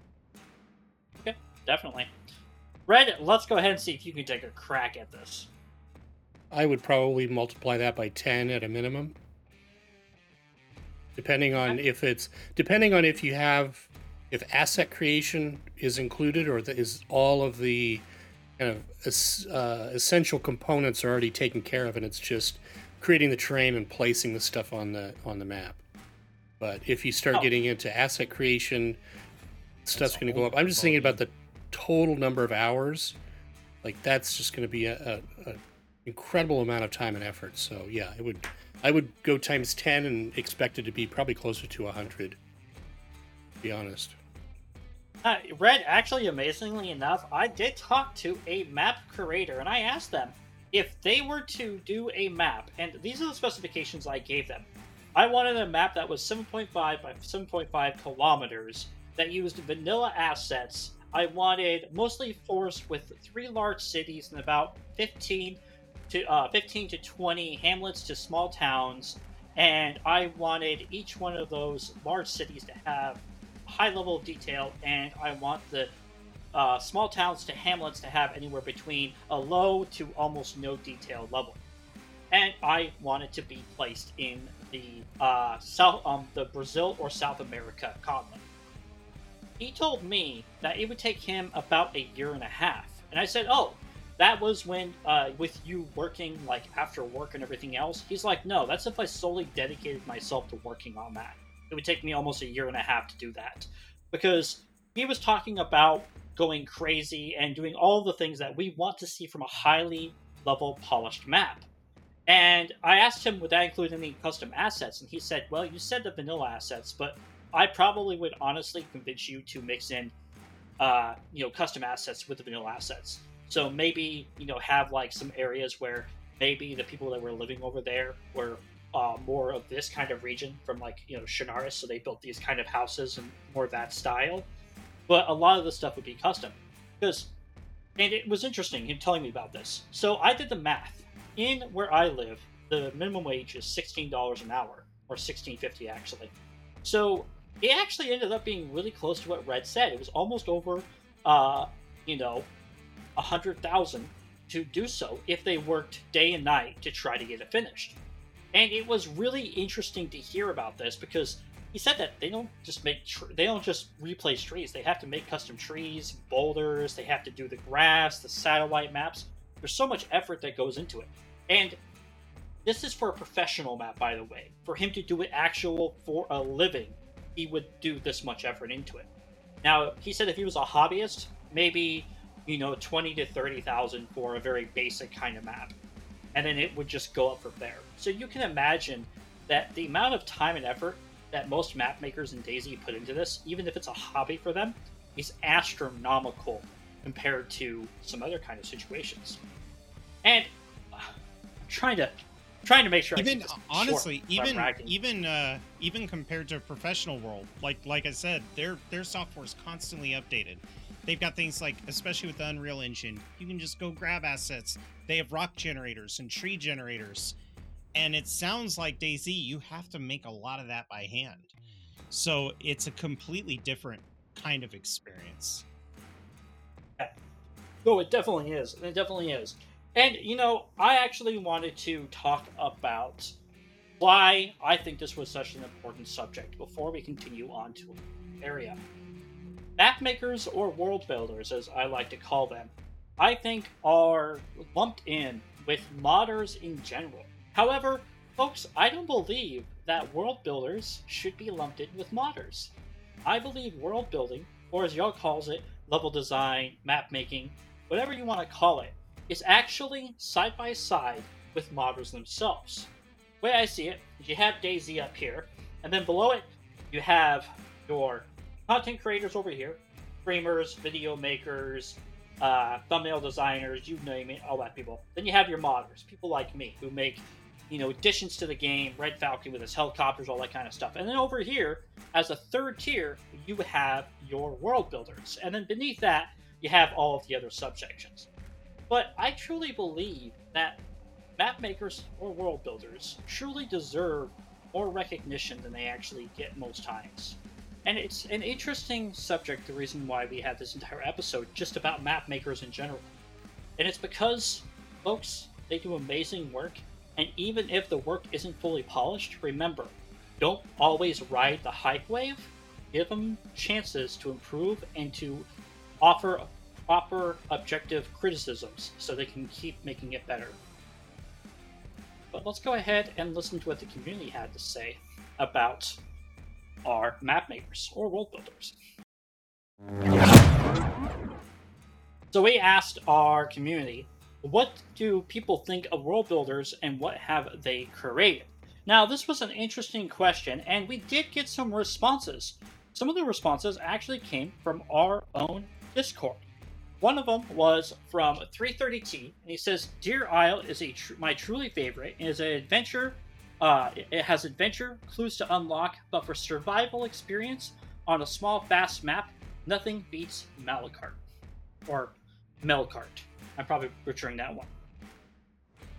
Okay, definitely. Red, let's go ahead and see if you can take a crack at this.
I would probably multiply that by 10 at a minimum. Depending on okay. if it's depending on if you have if asset creation is included or is all of the kind of uh, essential components are already taken care of and it's just creating the terrain and placing the stuff on the on the map. But if you start oh. getting into asset creation stuff's going to go up. I'm just thinking about the total number of hours. Like that's just going to be a, a, a, incredible amount of time and effort. So yeah it would i would go times 10 and expect it to be probably closer to 100 to be honest.
Uh, Red, actually, amazingly enough, I did talk to a map creator and I asked them if they were to do a map, and these are the specifications I gave them. I wanted a map that was 7.5 by 7.5 kilometers that used vanilla assets I wanted mostly forest with three large cities and about 15 to uh, 15 to 20 hamlets to small towns, and I wanted each one of those large cities to have high level of detail, and I want the uh, small towns to hamlets to have anywhere between a low to almost no detail level. And I wanted to be placed in the uh, South, um, the Brazil or South America continent. He told me that it would take him about a year and a half, and I said, "Oh, that was when uh, with you working like after work and everything else." He's like, "No, that's if I solely dedicated myself to working on that. It would take me almost a year and a half to do that, because he was talking about going crazy and doing all the things that we want to see from a highly level polished map." And I asked him, would that include any custom assets? And he said, well, you said the vanilla assets, but I probably would honestly convince you to mix in, uh, you know, custom assets with the vanilla assets. So maybe, you know, have like some areas where maybe the people that were living over there were uh, more of this kind of region from like, you know, Chernarus. So they built these kind of houses and more of that style. But a lot of the stuff would be custom. Because, and it was interesting him telling me about this. So I did the math in where I live, the minimum wage is sixteen dollars an hour, or sixteen fifty actually. So it actually ended up being really close to what Red said. It was almost over, uh, you know, a hundred thousand to do so if they worked day and night to try to get it finished. And it was really interesting to hear about this because he said that they don't just make tr- they don't just replace trees. They have to make custom trees, boulders. They have to do the grass, the satellite maps. There's so much effort that goes into it. And this is for a professional map, by the way. For him to do it actual for a living, he would do this much effort into it. Now, he said if he was a hobbyist, maybe you know twenty to thirty thousand for a very basic kind of map, and then it would just go up from there. So you can imagine that the amount of time and effort that most map makers in DayZ put into this, even if it's a hobby for them, is astronomical compared to some other kind of situations. And trying to trying to make sure.
Even honestly, even even uh, even compared to a professional world, like like I said, their their software is constantly updated. They've got things like, especially with the Unreal Engine, you can just go grab assets. They have rock generators and tree generators, and it sounds like DayZ. You have to make a lot of that by hand, so it's a completely different kind of experience.
Oh, it definitely is. It definitely is. And, you know, I actually wanted to talk about why I think this was such an important subject before we continue on to area. Map makers, or world builders, as I like to call them, I think are lumped in with modders in general. However, folks, I don't believe that world builders should be lumped in with modders. I believe world building, or as y'all calls it, level design, map making, whatever you want to call it, is actually side by side with modders themselves. The way I see it, you have DayZ up here, and then below it, you have your content creators over here, streamers, video makers, uh, thumbnail designers, you name it, all that people. Then you have your modders, people like me who make, you know, additions to the game, Red Falcon with his helicopters, all that kind of stuff. And then over here, as a third tier, you have your world builders, and then beneath that, you have all of the other subsections. But I truly believe that map makers or world builders truly deserve more recognition than they actually get most times. And it's an interesting subject, the reason why we have this entire episode just about map makers in general. And it's because, folks, they do amazing work, and even if the work isn't fully polished, remember, don't always ride the hype wave. Give them chances to improve and to offer proper objective criticisms so they can keep making it better. But let's go ahead and listen to what the community had to say about our map makers or world builders. So we asked our community, what do people think of world builders and what have they created? Now, this was an interesting question, and we did get some responses. Some of the responses actually came from our own Discord. One of them was from 330T, and he says, "Deer Isle is a tr- my truly favorite. It is an adventure. Uh, it has adventure clues to unlock, but for survival experience on a small, fast map, Nothing beats Malacart. Or Melcart. I'm probably butchering that one.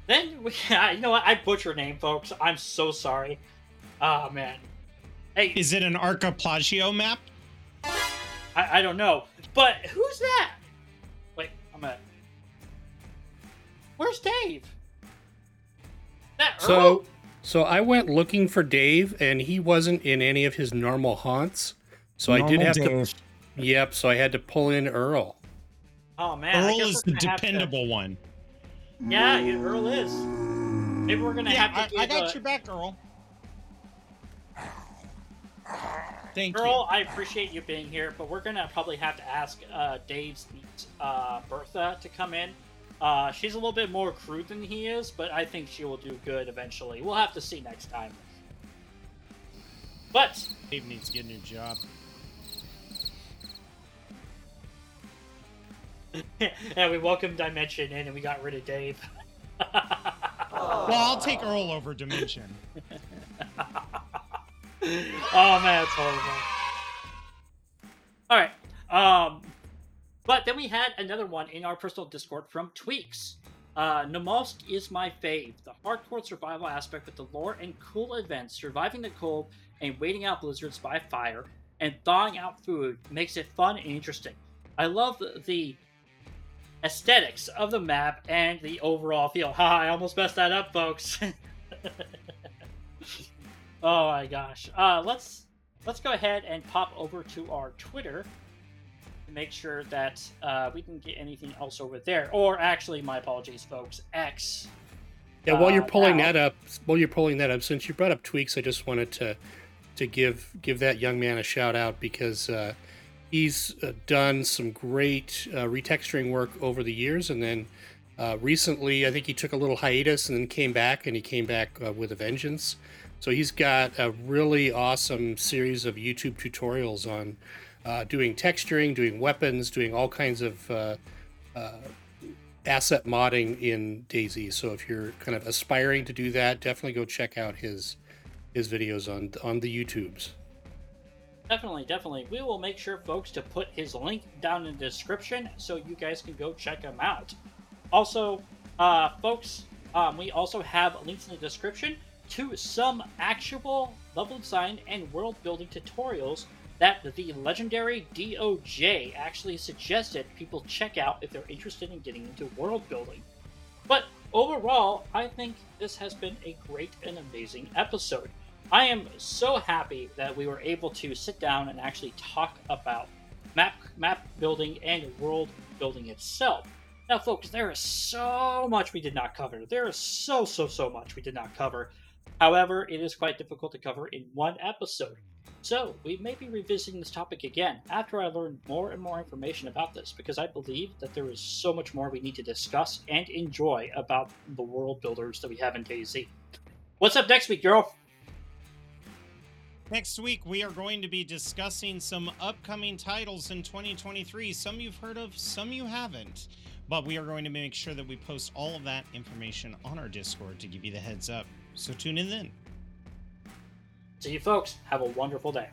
Then, we, [laughs] you know what? I butcher name, folks. I'm so sorry. Oh, man. Hey,
Is it an Arcaplagio map?
I, I don't know. But who's that? Wait, I'm gonna. Where's Dave? That Earl?
So, so I went looking for Dave, and he wasn't in any of his normal haunts. So I did
Normal
have
Dave.
to. Yep. So I had to pull in Earl.
Oh man, I
Earl
guess
is the
gonna
dependable one.
Yeah, yeah, Earl is. Maybe we're gonna
Yeah,
have to
I, I got
a-
your back, Earl. Thank you.
Earl, I appreciate you being here, but we're gonna probably have to ask uh, Dave's uh, Bertha to come in. Uh, she's a little bit more crude than he is, but I think she will do good eventually. We'll have to see next time. But.
Dave needs to get a new job. [laughs]
yeah, we welcomed Dimension in and we got rid of Dave. [laughs]
Well, I'll take Earl over Dimension. [laughs]
oh man, it's horrible. All right. Um, but then we had another one in our personal Discord from Tweaks. Uh, Namalsk is my fave. The hardcore survival aspect with the lore and cool events, surviving the cold and waiting out blizzards by fire, and thawing out food makes it fun and interesting. I love the, the aesthetics of the map and the overall feel. [laughs] Ha! I almost messed that up, folks. [laughs] oh my gosh. Uh, let's let's go ahead and pop over to our Twitter to make sure that uh, we didn't get anything else over there. Or actually, my apologies, folks. X.
Yeah. While you're
Uh,
pulling
now-
that up, while you're pulling that up, since you brought up tweaks, I just wanted to to give give that young man a shout out because uh, he's uh, done some great uh, retexturing work over the years, and then uh, recently, I think he took a little hiatus and then came back, and he came back uh, with a vengeance. So he's got a really awesome series of YouTube tutorials on uh, doing texturing, doing weapons, doing all kinds of uh, asset modding in DayZ. So if you're kind of aspiring to do that, definitely go check out his his videos on on the YouTubes.
Definitely, definitely. We will make sure, folks, to put his link down in the description so you guys can go check him out. Also, uh, folks, um, we also have links in the description to some actual level design and world building tutorials that the legendary DOJ actually suggested people check out if they're interested in getting into world building. But overall, I think this has been a great and amazing episode. I am so happy that we were able to sit down and actually talk about map map building and world building itself. Now, folks, there is so much we did not cover. There is so so so much we did not cover. However, it is quite difficult to cover in one episode. So, we may be revisiting this topic again after I learn more and more information about this because I believe that there is so much more we need to discuss and enjoy about the world builders that we have in DayZ. What's up next week, girl?
Next week, we are going to be discussing some upcoming titles in 2023. Some you've heard of, some you haven't. But we are going to make sure that we post all of that information on our Discord to give you the heads up. So tune in then.
See you folks. Have a wonderful day.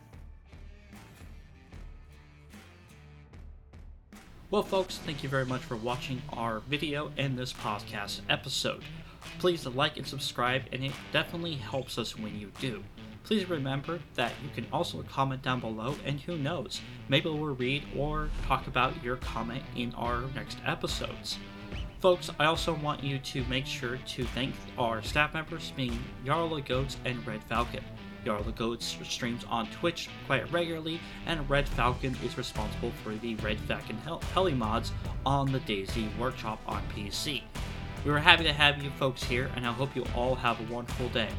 Well, folks, thank you very much for watching our video and this podcast episode. Please like and subscribe, and it definitely helps us when you do. Please remember that you can also comment down below, and who knows, maybe we'll read or talk about your comment in our next episodes. Folks, I also want you to make sure to thank our staff members, being Yarla Goats and Red Falcon. Yarla Goats streams on Twitch quite regularly, and Red Falcon is responsible for the Red Falcon hel- heli mods on the DayZ Workshop on PC. We were happy to have you folks here, and I hope you all have a wonderful day.